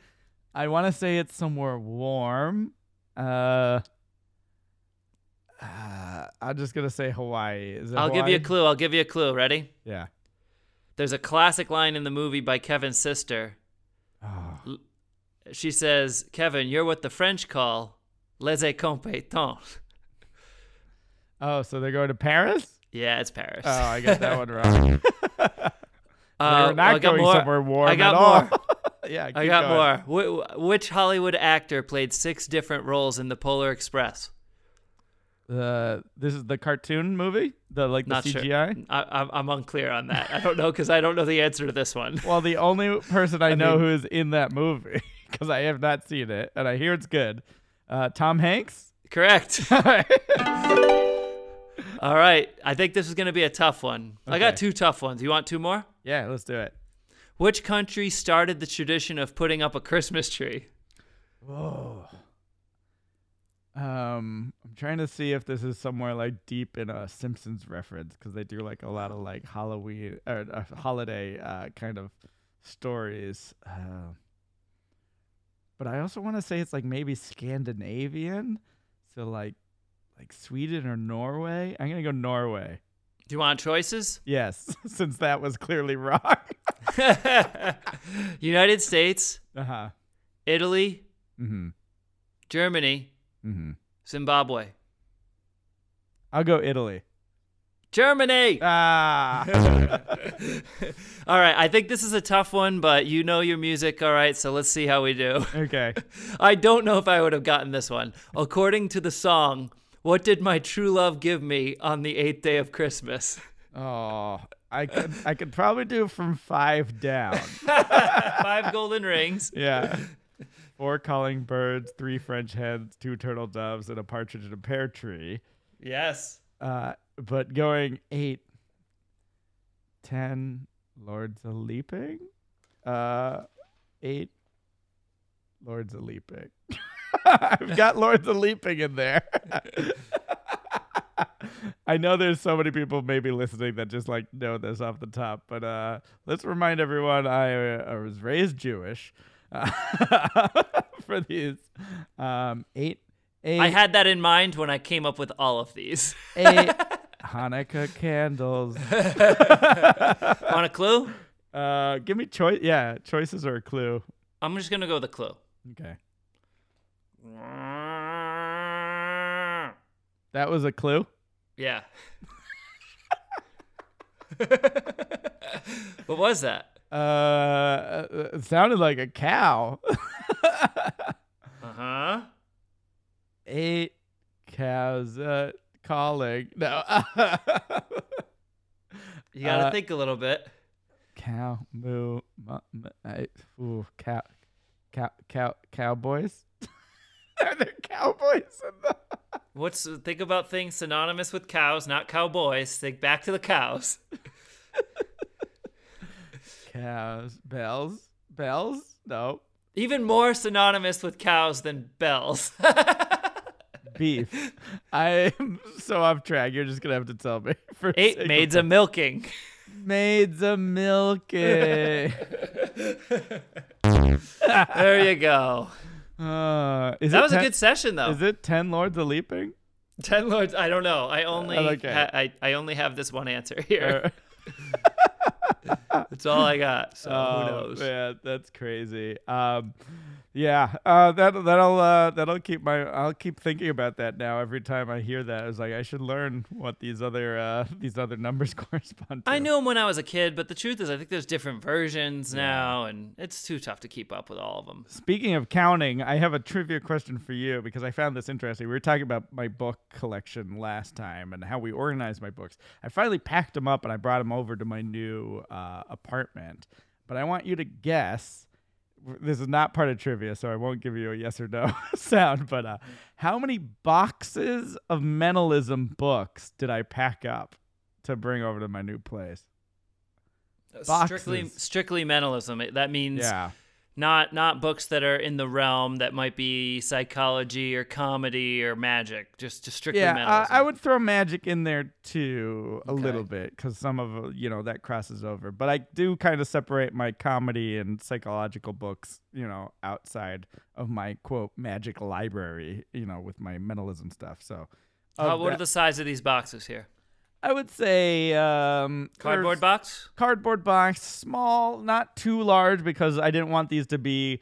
I want to say it's somewhere warm. Uh, uh, I'm just gonna say Hawaii. Is it I'll give you a clue. I'll give you a clue. Ready? Yeah. There's a classic line in the movie by Kevin's sister. Oh, She says, "Kevin, you're what the French call les incompetents." oh, so they're going to Paris? Yeah, it's Paris. Oh, I got that one wrong. Uh, they're not I got going more. somewhere warm I got at more. yeah, I got going. more. Wh- which Hollywood actor played six different roles in the Polar Express? Uh, this is the cartoon movie, the like the Not sure. CGI. I, I'm, unclear on that. I don't know because I don't know the answer to this one. Well, the only person I, I know mean- who is in that movie because I have not seen it and I hear it's good. Uh, Tom Hanks. Correct. All right. I think this is going to be a tough one. I got two tough ones. You want two more? Yeah, let's do it. Which country started the tradition of putting up a Christmas tree? Whoa. Um, I'm trying to see if this is somewhere like deep in a Simpsons reference because they do like a lot of like Halloween or uh, holiday uh, kind of stories. Uh, but I also want to say it's like maybe Scandinavian, so like like Sweden or Norway. I'm gonna go Norway. Do you want choices? Yes, since that was clearly wrong. United States, uh huh. Italy, mm-hmm. Germany, mm-hmm. Zimbabwe. I'll go Italy. Germany! Ah. all right, I think this is a tough one, but you know your music, all right, so let's see how we do. okay. I don't know if I would have gotten this one. According to the song, What Did My True Love Give Me on the Eighth Day of Christmas? Oh, I could I could probably do from five down. Five golden rings. Yeah. Four calling birds, three French hens, two turtle doves, and a partridge in a pear tree. Yes. Uh, but going eight, ten lords a leaping, uh, eight lords a leaping. I've got lords a leaping in there. I know there's so many people maybe listening that just like know this off the top, but uh, let's remind everyone I, uh, I was raised Jewish uh, for these um, eight. Eight, I had that in mind when I came up with all of these. eight Hanukkah candles. Want a clue? Uh, give me choice. Yeah, choices are a clue. I'm just gonna go with a clue. Okay, that was a clue. Yeah. what was that? Uh, it sounded like a cow. Uh huh. Eight cows uh, calling. No. You gotta Uh, think a little bit. cow moo. mu- mu- I, ooh, cow, cow, cow, cowboys. Are there cowboys in the? What's think about things synonymous with cows, not cowboys. Think back to the cows. Cows, bells, bells. No, Even more synonymous with cows than bells. beef. I'm so off track. You're just gonna have to tell me. For Eight of- maids a milking. maids a milking. There you go. Uh, is That was a good session though. Is it ten lords a leaping? Ten lords. I don't know. I only Oh, okay. ha- I I only have this one answer here. Uh, That's all I got. So oh, who knows? Yeah, that's crazy. Um, yeah, uh, that that'll uh, that'll keep my. I'll keep thinking about that now. Every time I hear that, I was like, I should learn what these other uh, these other numbers correspond to. I knew them when I was a kid, but the truth is, I think there's different versions now, and it's too tough to keep up with all of them. Speaking of counting, I have a trivia question for you because I found this interesting. We were talking about my book collection last time and how we organize my books. I finally packed them up and I brought them over to my new uh, apartment. But I want you to guess. This is not part of trivia, so I won't give you a yes or no sound. But uh, how many boxes of mentalism books did I pack up to bring over to my new place? Strictly, Boxes. strictly mentalism. That means Yeah. Not not books that are in the realm that might be psychology or comedy or magic. Just, just strictly yeah, mentalism. I, I would throw magic in there too a Okay. little bit because some of uh, you know that crosses over. But I do kind of separate my comedy and psychological books, you know, outside of my quote magic library, you know, with my mentalism stuff. So, of what are the size of these boxes here? I would say um, Cardboard box. cardboard box, small, not too large because I didn't want these to be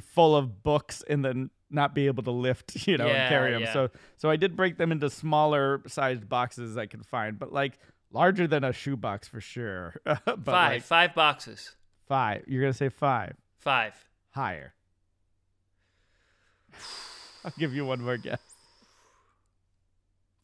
full of books and then not be able to lift, you know, Yeah, and carry them. yeah. So so I did break them into smaller sized boxes I could find, but like larger than a shoebox for sure. Five. like five boxes. five. You're gonna say five. Five. Higher. I'll give you one more guess.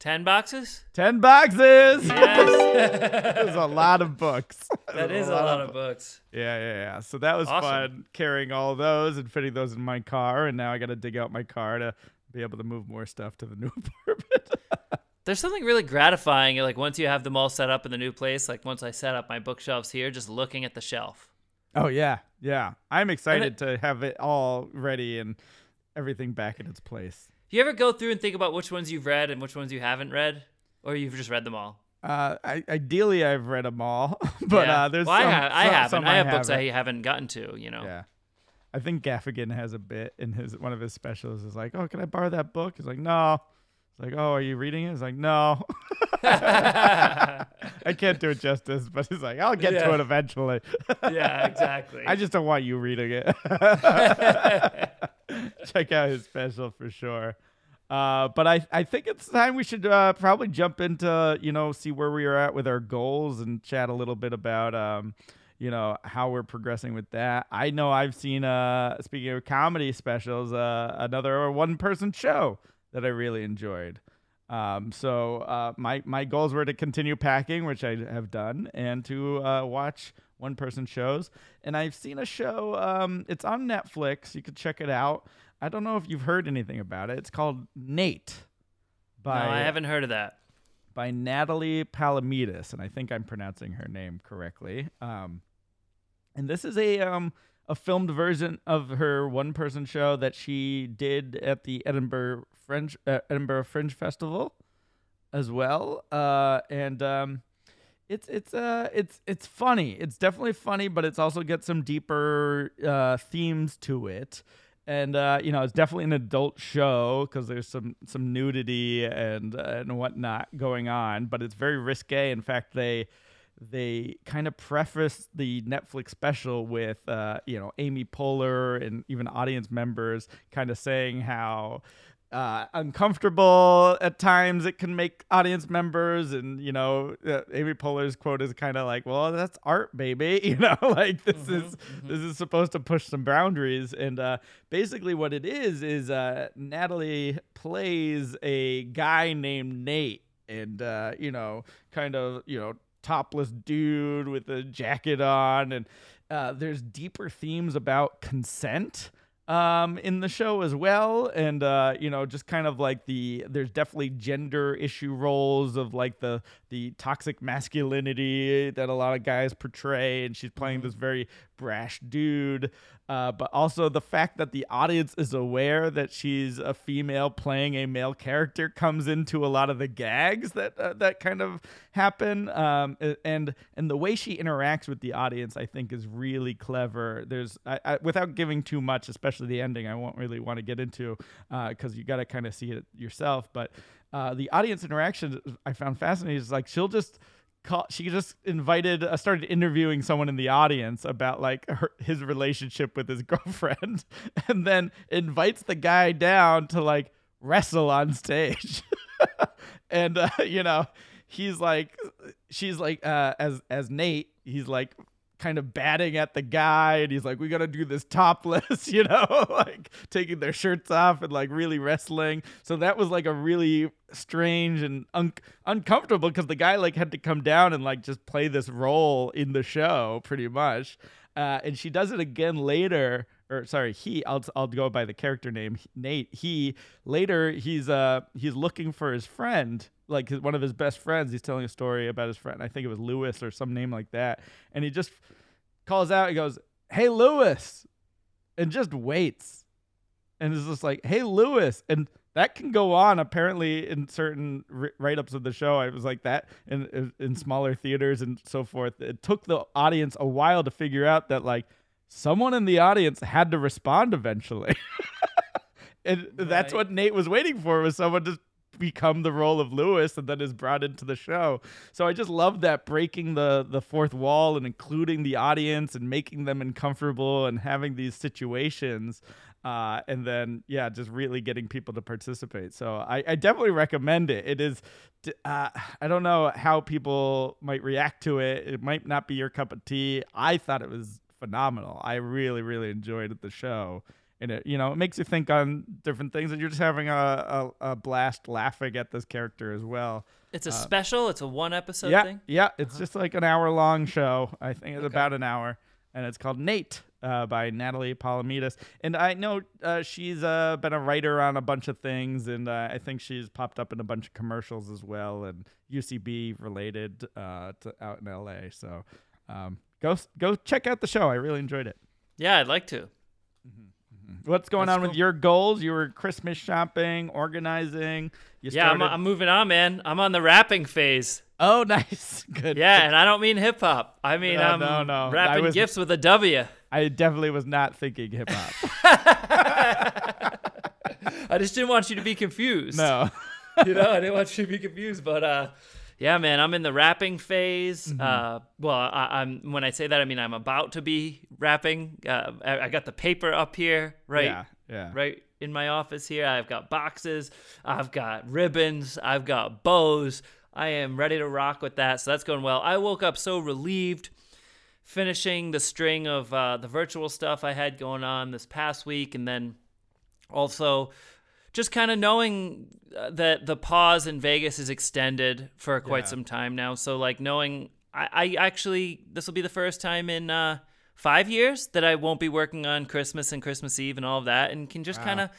Ten boxes. Ten boxes. Yes. There's a lot of books. that is a lot of books. Yeah, yeah, yeah. So that was Awesome. fun carrying all those and fitting those in my car. And now I got to dig out my car to be able to move more stuff to the new apartment. There's something really gratifying, like once you have them all set up in the new place. Like once I set up my bookshelves here, just looking at the shelf. oh, yeah. Yeah. I'm excited to have it all ready and everything back in its place. Do you ever go through and think about which ones you've read and which ones you haven't read, or you've just read them all? Uh, I, ideally, I've read them all, but Yeah. uh, there's well, some, I, have, I some- haven't. some I have books haven't. I haven't gotten to. You know. Yeah. I think Gaffigan has a bit in his one of his specials is like, oh, can I borrow that book? He's like, no. It's like, oh, are you reading it? He's like, no. I can't do it justice, but he's like, I'll get to it eventually. yeah, exactly. I just don't want you reading it. Check out his special for sure. Uh, but I, I think it's time we should uh, probably jump into you know see where we are at with our goals and chat a little bit about um, you know how we're progressing with that. I know I've seen uh speaking of comedy specials uh, another one person show that I really enjoyed. Um, so uh, my my goals were to continue packing, which I have done, and to uh, watch one person shows. And I've seen a show. Um, it's on Netflix. You could check it out. I don't know if you've heard anything about it. It's called Nate. By no, I haven't heard of that. by Natalie Palamides, and I think I'm pronouncing her name correctly. Um, and this is a um a filmed version of her one person show that she did at the Edinburgh Fringe uh, Edinburgh Fringe Festival as well. Uh, and um, it's it's uh it's it's funny. It's definitely funny, but it's also got some deeper uh, themes to it. And uh, you know, it's definitely an adult show because there's some some nudity and and whatnot going on, but it's very risque. In fact, they they kind of preface the Netflix special with, uh, you know, Amy Poehler and even audience members kind of saying how uh, uncomfortable at times it can make audience members. And, you know, uh, Amy Poehler's quote is kind of like, well, that's art, baby. You know, like this Mm-hmm, is this is supposed to push some boundaries. And uh, basically what it is is uh, Natalie plays a guy named Nate and uh, you know, kind of, you know, topless dude with a jacket on and uh, there's deeper themes about consent um in the show as well. And uh you know just kind of like the there's definitely gender issue roles of like the the toxic masculinity that a lot of guys portray and she's playing this very brash dude uh, but also the fact that the audience is aware that she's a female playing a male character comes into a lot of the gags that uh, that kind of happen. Um, and and the way she interacts with the audience, I think, is really clever. There's I, I, without giving too much, especially the ending, I won't really want to get into because you got to kind of see it yourself. But uh, the audience interaction I found fascinating. Is like she'll just call, she just invited uh, started interviewing someone in the audience about like her, his relationship with his girlfriend and then invites the guy down to like wrestle on stage and uh, you know he's like she's like uh, as as Nate he's like kind of batting at the guy and he's like we got to do this topless you know like taking their shirts off and like really wrestling. So that was like a really strange and un- uncomfortable because the guy like had to come down and like just play this role in the show pretty much uh, and she does it again later or sorry he I'll, I'll go by the character name nate. He later he's uh he's looking for his friend like his, one of his best friends. He's telling a story about his friend i think it was lewis or some name like that. And he just calls out he goes hey lewis! and just waits. And it's just like hey lewis! and that can go on apparently in certain ri- write-ups of the show. I was like that in, in smaller theaters and so forth. It took the audience a while to figure out that like someone in the audience had to respond eventually. And that's what nate was waiting for was someone to become the role of lewis and then is brought into the show. So i just love that breaking the the fourth wall and including the audience and making them uncomfortable and having these situations uh, and then yeah, just really getting people to participate. So I, I definitely recommend it. it is uh, i don't know how people might react to it. It might not be your cup of tea. I thought it was phenomenal. I really really enjoyed the show. And it, you know, it makes you think on different things, and you're just having a, a, a blast laughing at this character as well. It's a special. It's a one episode yeah, thing. yeah, it's just like an hour long show. I think it's Okay. about an hour, and it's called Nate uh, by Natalie Palamides. And I know uh, she's uh, been a writer on a bunch of things, and uh, I think she's popped up in a bunch of commercials as well, and UCB related uh, to out in LA. So um, go go check out the show. I really enjoyed it. Yeah, I'd like to. What's going That's on with cool. your goals? You were Christmas shopping, organizing. You Yeah, I'm, started- I'm moving on, man. I'm on the wrapping phase. Oh, nice, good. Yeah, and I don't mean hip hop. I mean No, I'm no, no. I rapping was- gifts with a W. I definitely was not thinking hip hop. I just didn't want you to be confused. no. you know, I didn't want you to be confused, but uh, yeah, man, I'm in the rapping phase. Mm-hmm. Uh, well, I, I'm when I say that, I mean I'm about to be rapping. Uh, I, I got the paper up here, right, Yeah. Yeah. right in my office here. I've got boxes, I've got ribbons, I've got bows. I am ready to rock with that, so that's going well. I woke up so relieved finishing the string of uh, the virtual stuff I had going on this past week, and then also just kind of knowing uh, that the pause in Vegas is extended for quite Yeah. some time now. So like knowing I, I actually this will be the first time in uh, five years that I won't be working on Christmas and Christmas Eve and all of that, and can just Wow. kind of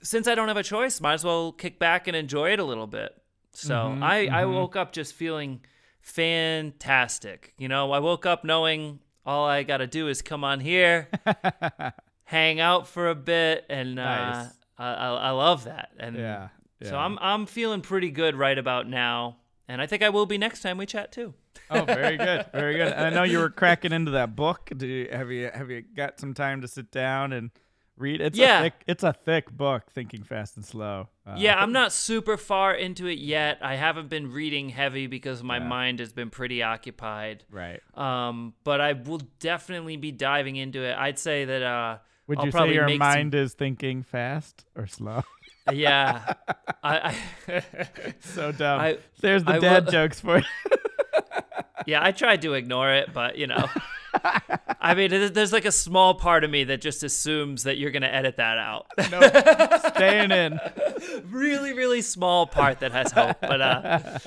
since I don't have a choice, might as well kick back and enjoy it a little bit. So Mhm, I I mhm. woke up just feeling fantastic. You know, I woke up knowing all I got to do is come on here, hang out for a bit, and uh, Nice. I, I I love that. And yeah. so. I'm I'm feeling pretty good right about now, and I think I will be next time we chat too. Oh, very good, very good. And I know you were cracking into that book. Do you, have you have you got some time to sit down and read? It's Yeah. a thick, it's a thick book. Thinking Fast and Slow. Uh, Yeah, I'm not super far into it yet. I haven't been reading heavy because my Yeah. mind has been pretty occupied. right. Um, but I will definitely be diving into it. I'd say that uh, Would I'll you say probably your make some- mind is thinking fast or slow? yeah, I, I so dumb. I- There's the I dad will- jokes for you. yeah, I tried to ignore it, but you know, I mean, there's- like a small part of me that just assumes that you're gonna edit that out. no, staying in. really, really small part that has hope, but uh,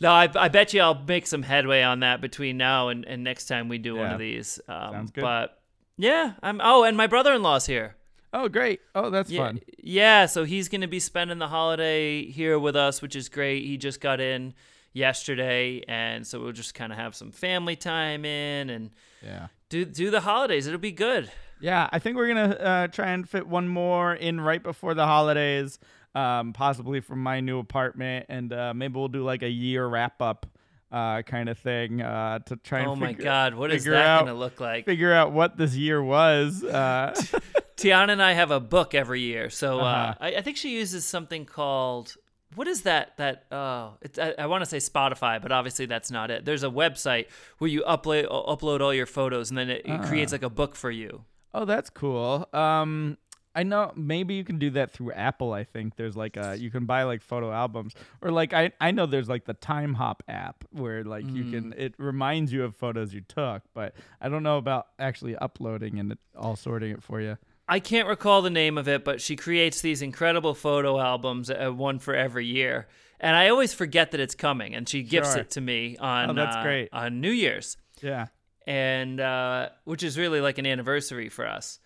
no, I, I bet you I'll make some headway on that between now and, and next time we do one of these. Um, Sounds good. But yeah, I'm. Oh, and my brother-in-law's here. Oh, great. Oh, that's Yeah, fun. yeah. So he's gonna be spending the holiday here with us, which is great. He just got in yesterday, and so we'll just kind of have some family time in and Yeah. do do the holidays. It'll be good. Yeah, I think we're gonna uh, try and fit one more in right before the holidays, um, possibly from my new apartment, and uh, maybe we'll do like a year wrap up uh, kind of thing uh, to try and Oh my figure, God, what is that out- gonna look like? figure out what this year was. Uh, Tiana and I have a book every year, so uh, Uh-huh. I, I think she uses something called what is that? That oh, it's, I, I want to say Spotify, but obviously that's not it. There's a website where you upload upload all your photos, and then it, it creates Ah. like a book for you. oh, that's cool. Um, I know maybe you can do that through Apple. I think there's like a you can buy like photo albums or like I I know there's like the Timehop app where like you can Mm. it reminds you of photos you took, but I don't know about actually uploading and all sorting it for you. I can't recall the name of it, but she creates these incredible photo albums, uh, one for every year. And I always forget that it's coming, and she gifts Sure. it to me on Oh, that's uh, great. on New Year's. Yeah. and uh, which is really like an anniversary for us.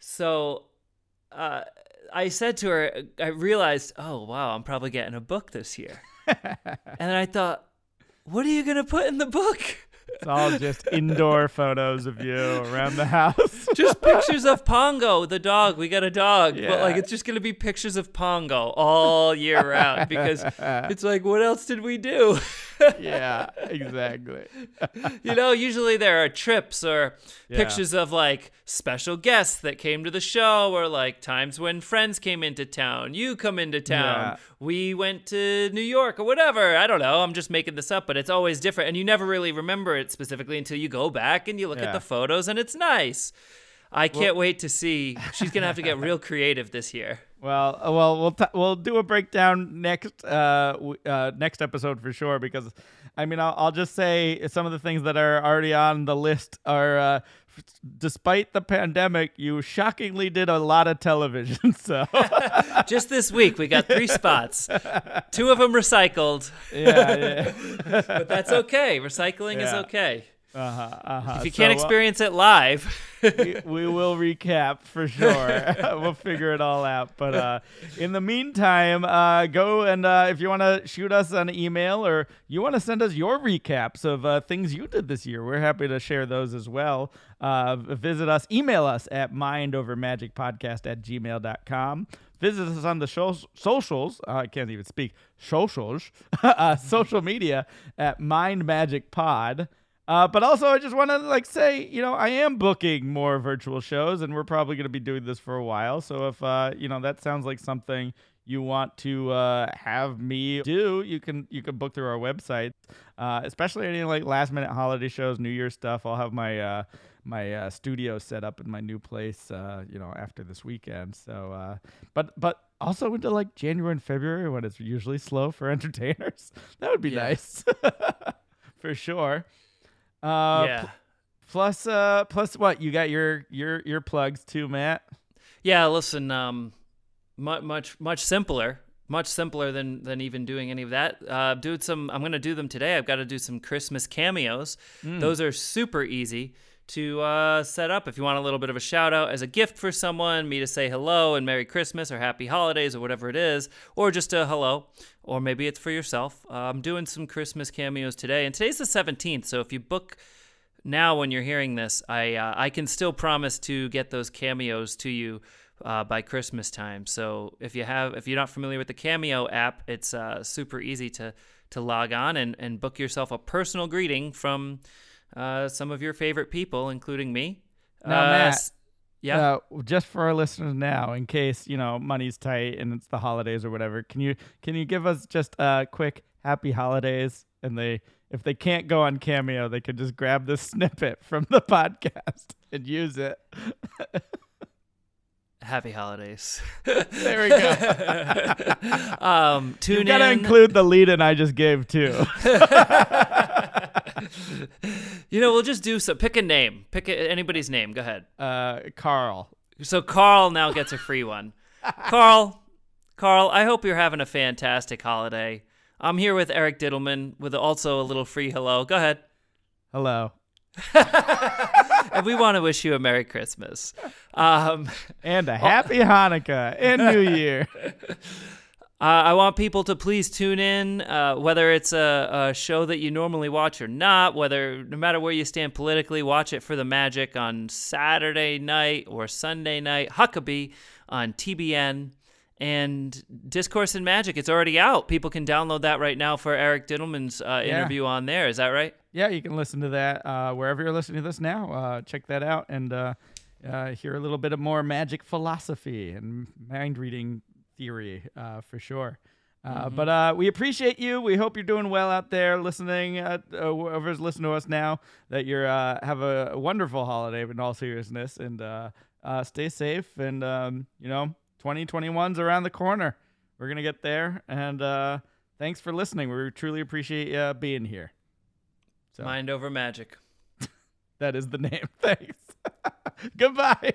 So uh, I said to her, I realized, oh wow, I'm probably getting a book this year, and then I thought, what are you gonna put in the book? It's all just indoor photos of you around the house. Just pictures of Pongo, the dog. We got a dog, but like it's just gonna be pictures of Pongo all year round because it's like, what else did we do? yeah, exactly. you know, usually there are trips or Yeah. pictures of like special guests that came to the show or like times when friends came into town. You come into town. Yeah. We went to New York or whatever. I don't know. I'm just making this up, but it's always different. And you never really remember it specifically until you go back and you look Yeah. at the photos and it's nice. I can't wait to see. She's going to have to get real creative this year. Well, uh, well, we'll t- we'll do a breakdown next uh, uh next episode for sure because I mean I'll, I'll just say some of the things that are already on the list are uh, despite the pandemic you shockingly did a lot of television so Just this week, we got three spots. Two of them recycled, yeah, yeah. but that's okay. Recycling is okay. Uh-huh, uh-huh. If you can't uh, experience it live, we, we will recap for sure. we'll figure it all out. But uh, in the meantime, uh, go and uh, if you want to shoot us an email or you want to send us your recaps of uh, things you did this year, we're happy to share those as well. Uh, visit us, email us at mindovermagicpodcast at gmail.com. Visit us on the socials. Uh, I can't even speak. Socials. uh, social media at Mind Magic Pod. Uh, but also, I just want to like say, you know, I am booking more virtual shows, and we're probably going to be doing this for a while. So if uh, you know that sounds like something you want to uh, have me do, you can you can book through our website. Uh, especially any like last minute holiday shows, New Year stuff. I'll have my uh, my uh, studio set up in my new place, uh, you know, after this weekend. So, uh, but but also into like January and February when it's usually slow for entertainers. That would be Yeah. nice, for sure. Uh, yeah. pl- plus, uh, plus what? You got your your your plugs too, Mat. Yeah, listen, um, much much much simpler much simpler than than even doing any of that uh do some i'm gonna do them today i've got to do some christmas cameos those are super easy to uh, set up if you want a little bit of a shout out as a gift for someone me to say hello and merry christmas or happy holidays or whatever it is or just a hello or maybe it's for yourself uh, i'm doing some christmas cameos today and today's the 17th so if you book now when you're hearing this, I uh, I can still promise to get those cameos to you uh, by Christmas time. So if you have if you're not familiar with the Cameo app, it's uh, super easy to to log on and, and book yourself a personal greeting from uh, some of your favorite people, including me. Now, Uh, Mat, yeah. Uh, just for our listeners now, in case you know money's tight and it's the holidays or whatever, can you can you give us just a quick happy holidays? And they, if they can't go on Cameo, they can just grab this snippet from the podcast and use it. Happy holidays. There we go. um, tune You've got to include the lead in I just gave too. you know, we'll just do so. Pick a name. Pick a, anybody's name. Go ahead. Uh, Carl. So Carl now gets a free one. Carl, Carl, I hope you're having a fantastic holiday. I'm here with Eric Dittelman with also a little free hello. Go ahead. Hello. And we want to wish you a Merry Christmas. Um, And a happy Hanukkah and New Year. Uh, I want people to please tune in, uh, whether it's a, a show that you normally watch or not, whether no matter where you stand politically, watch it for the magic on Saturday night or Sunday night. Huckabee on TBN and Discourse in Magic. It's already out. People can download that right now for Eric Dittelman's uh, Yeah. interview on there. Is that right? yeah, you can listen to that uh, wherever you're listening to this now. Uh, check that out and uh, uh, hear a little bit of more magic philosophy and mind reading theory uh, for sure. Uh, mm-hmm. But uh, we appreciate you. We hope you're doing well out there listening, uh, uh whoever's listening to us now, that you uh, have a wonderful holiday, but in all seriousness. And uh, uh, stay safe. And, um, you know, 2021's around the corner. We're going to get there. And thanks for listening. We truly appreciate you being here. So. Mind over magic. that is the name. Thanks. Goodbye.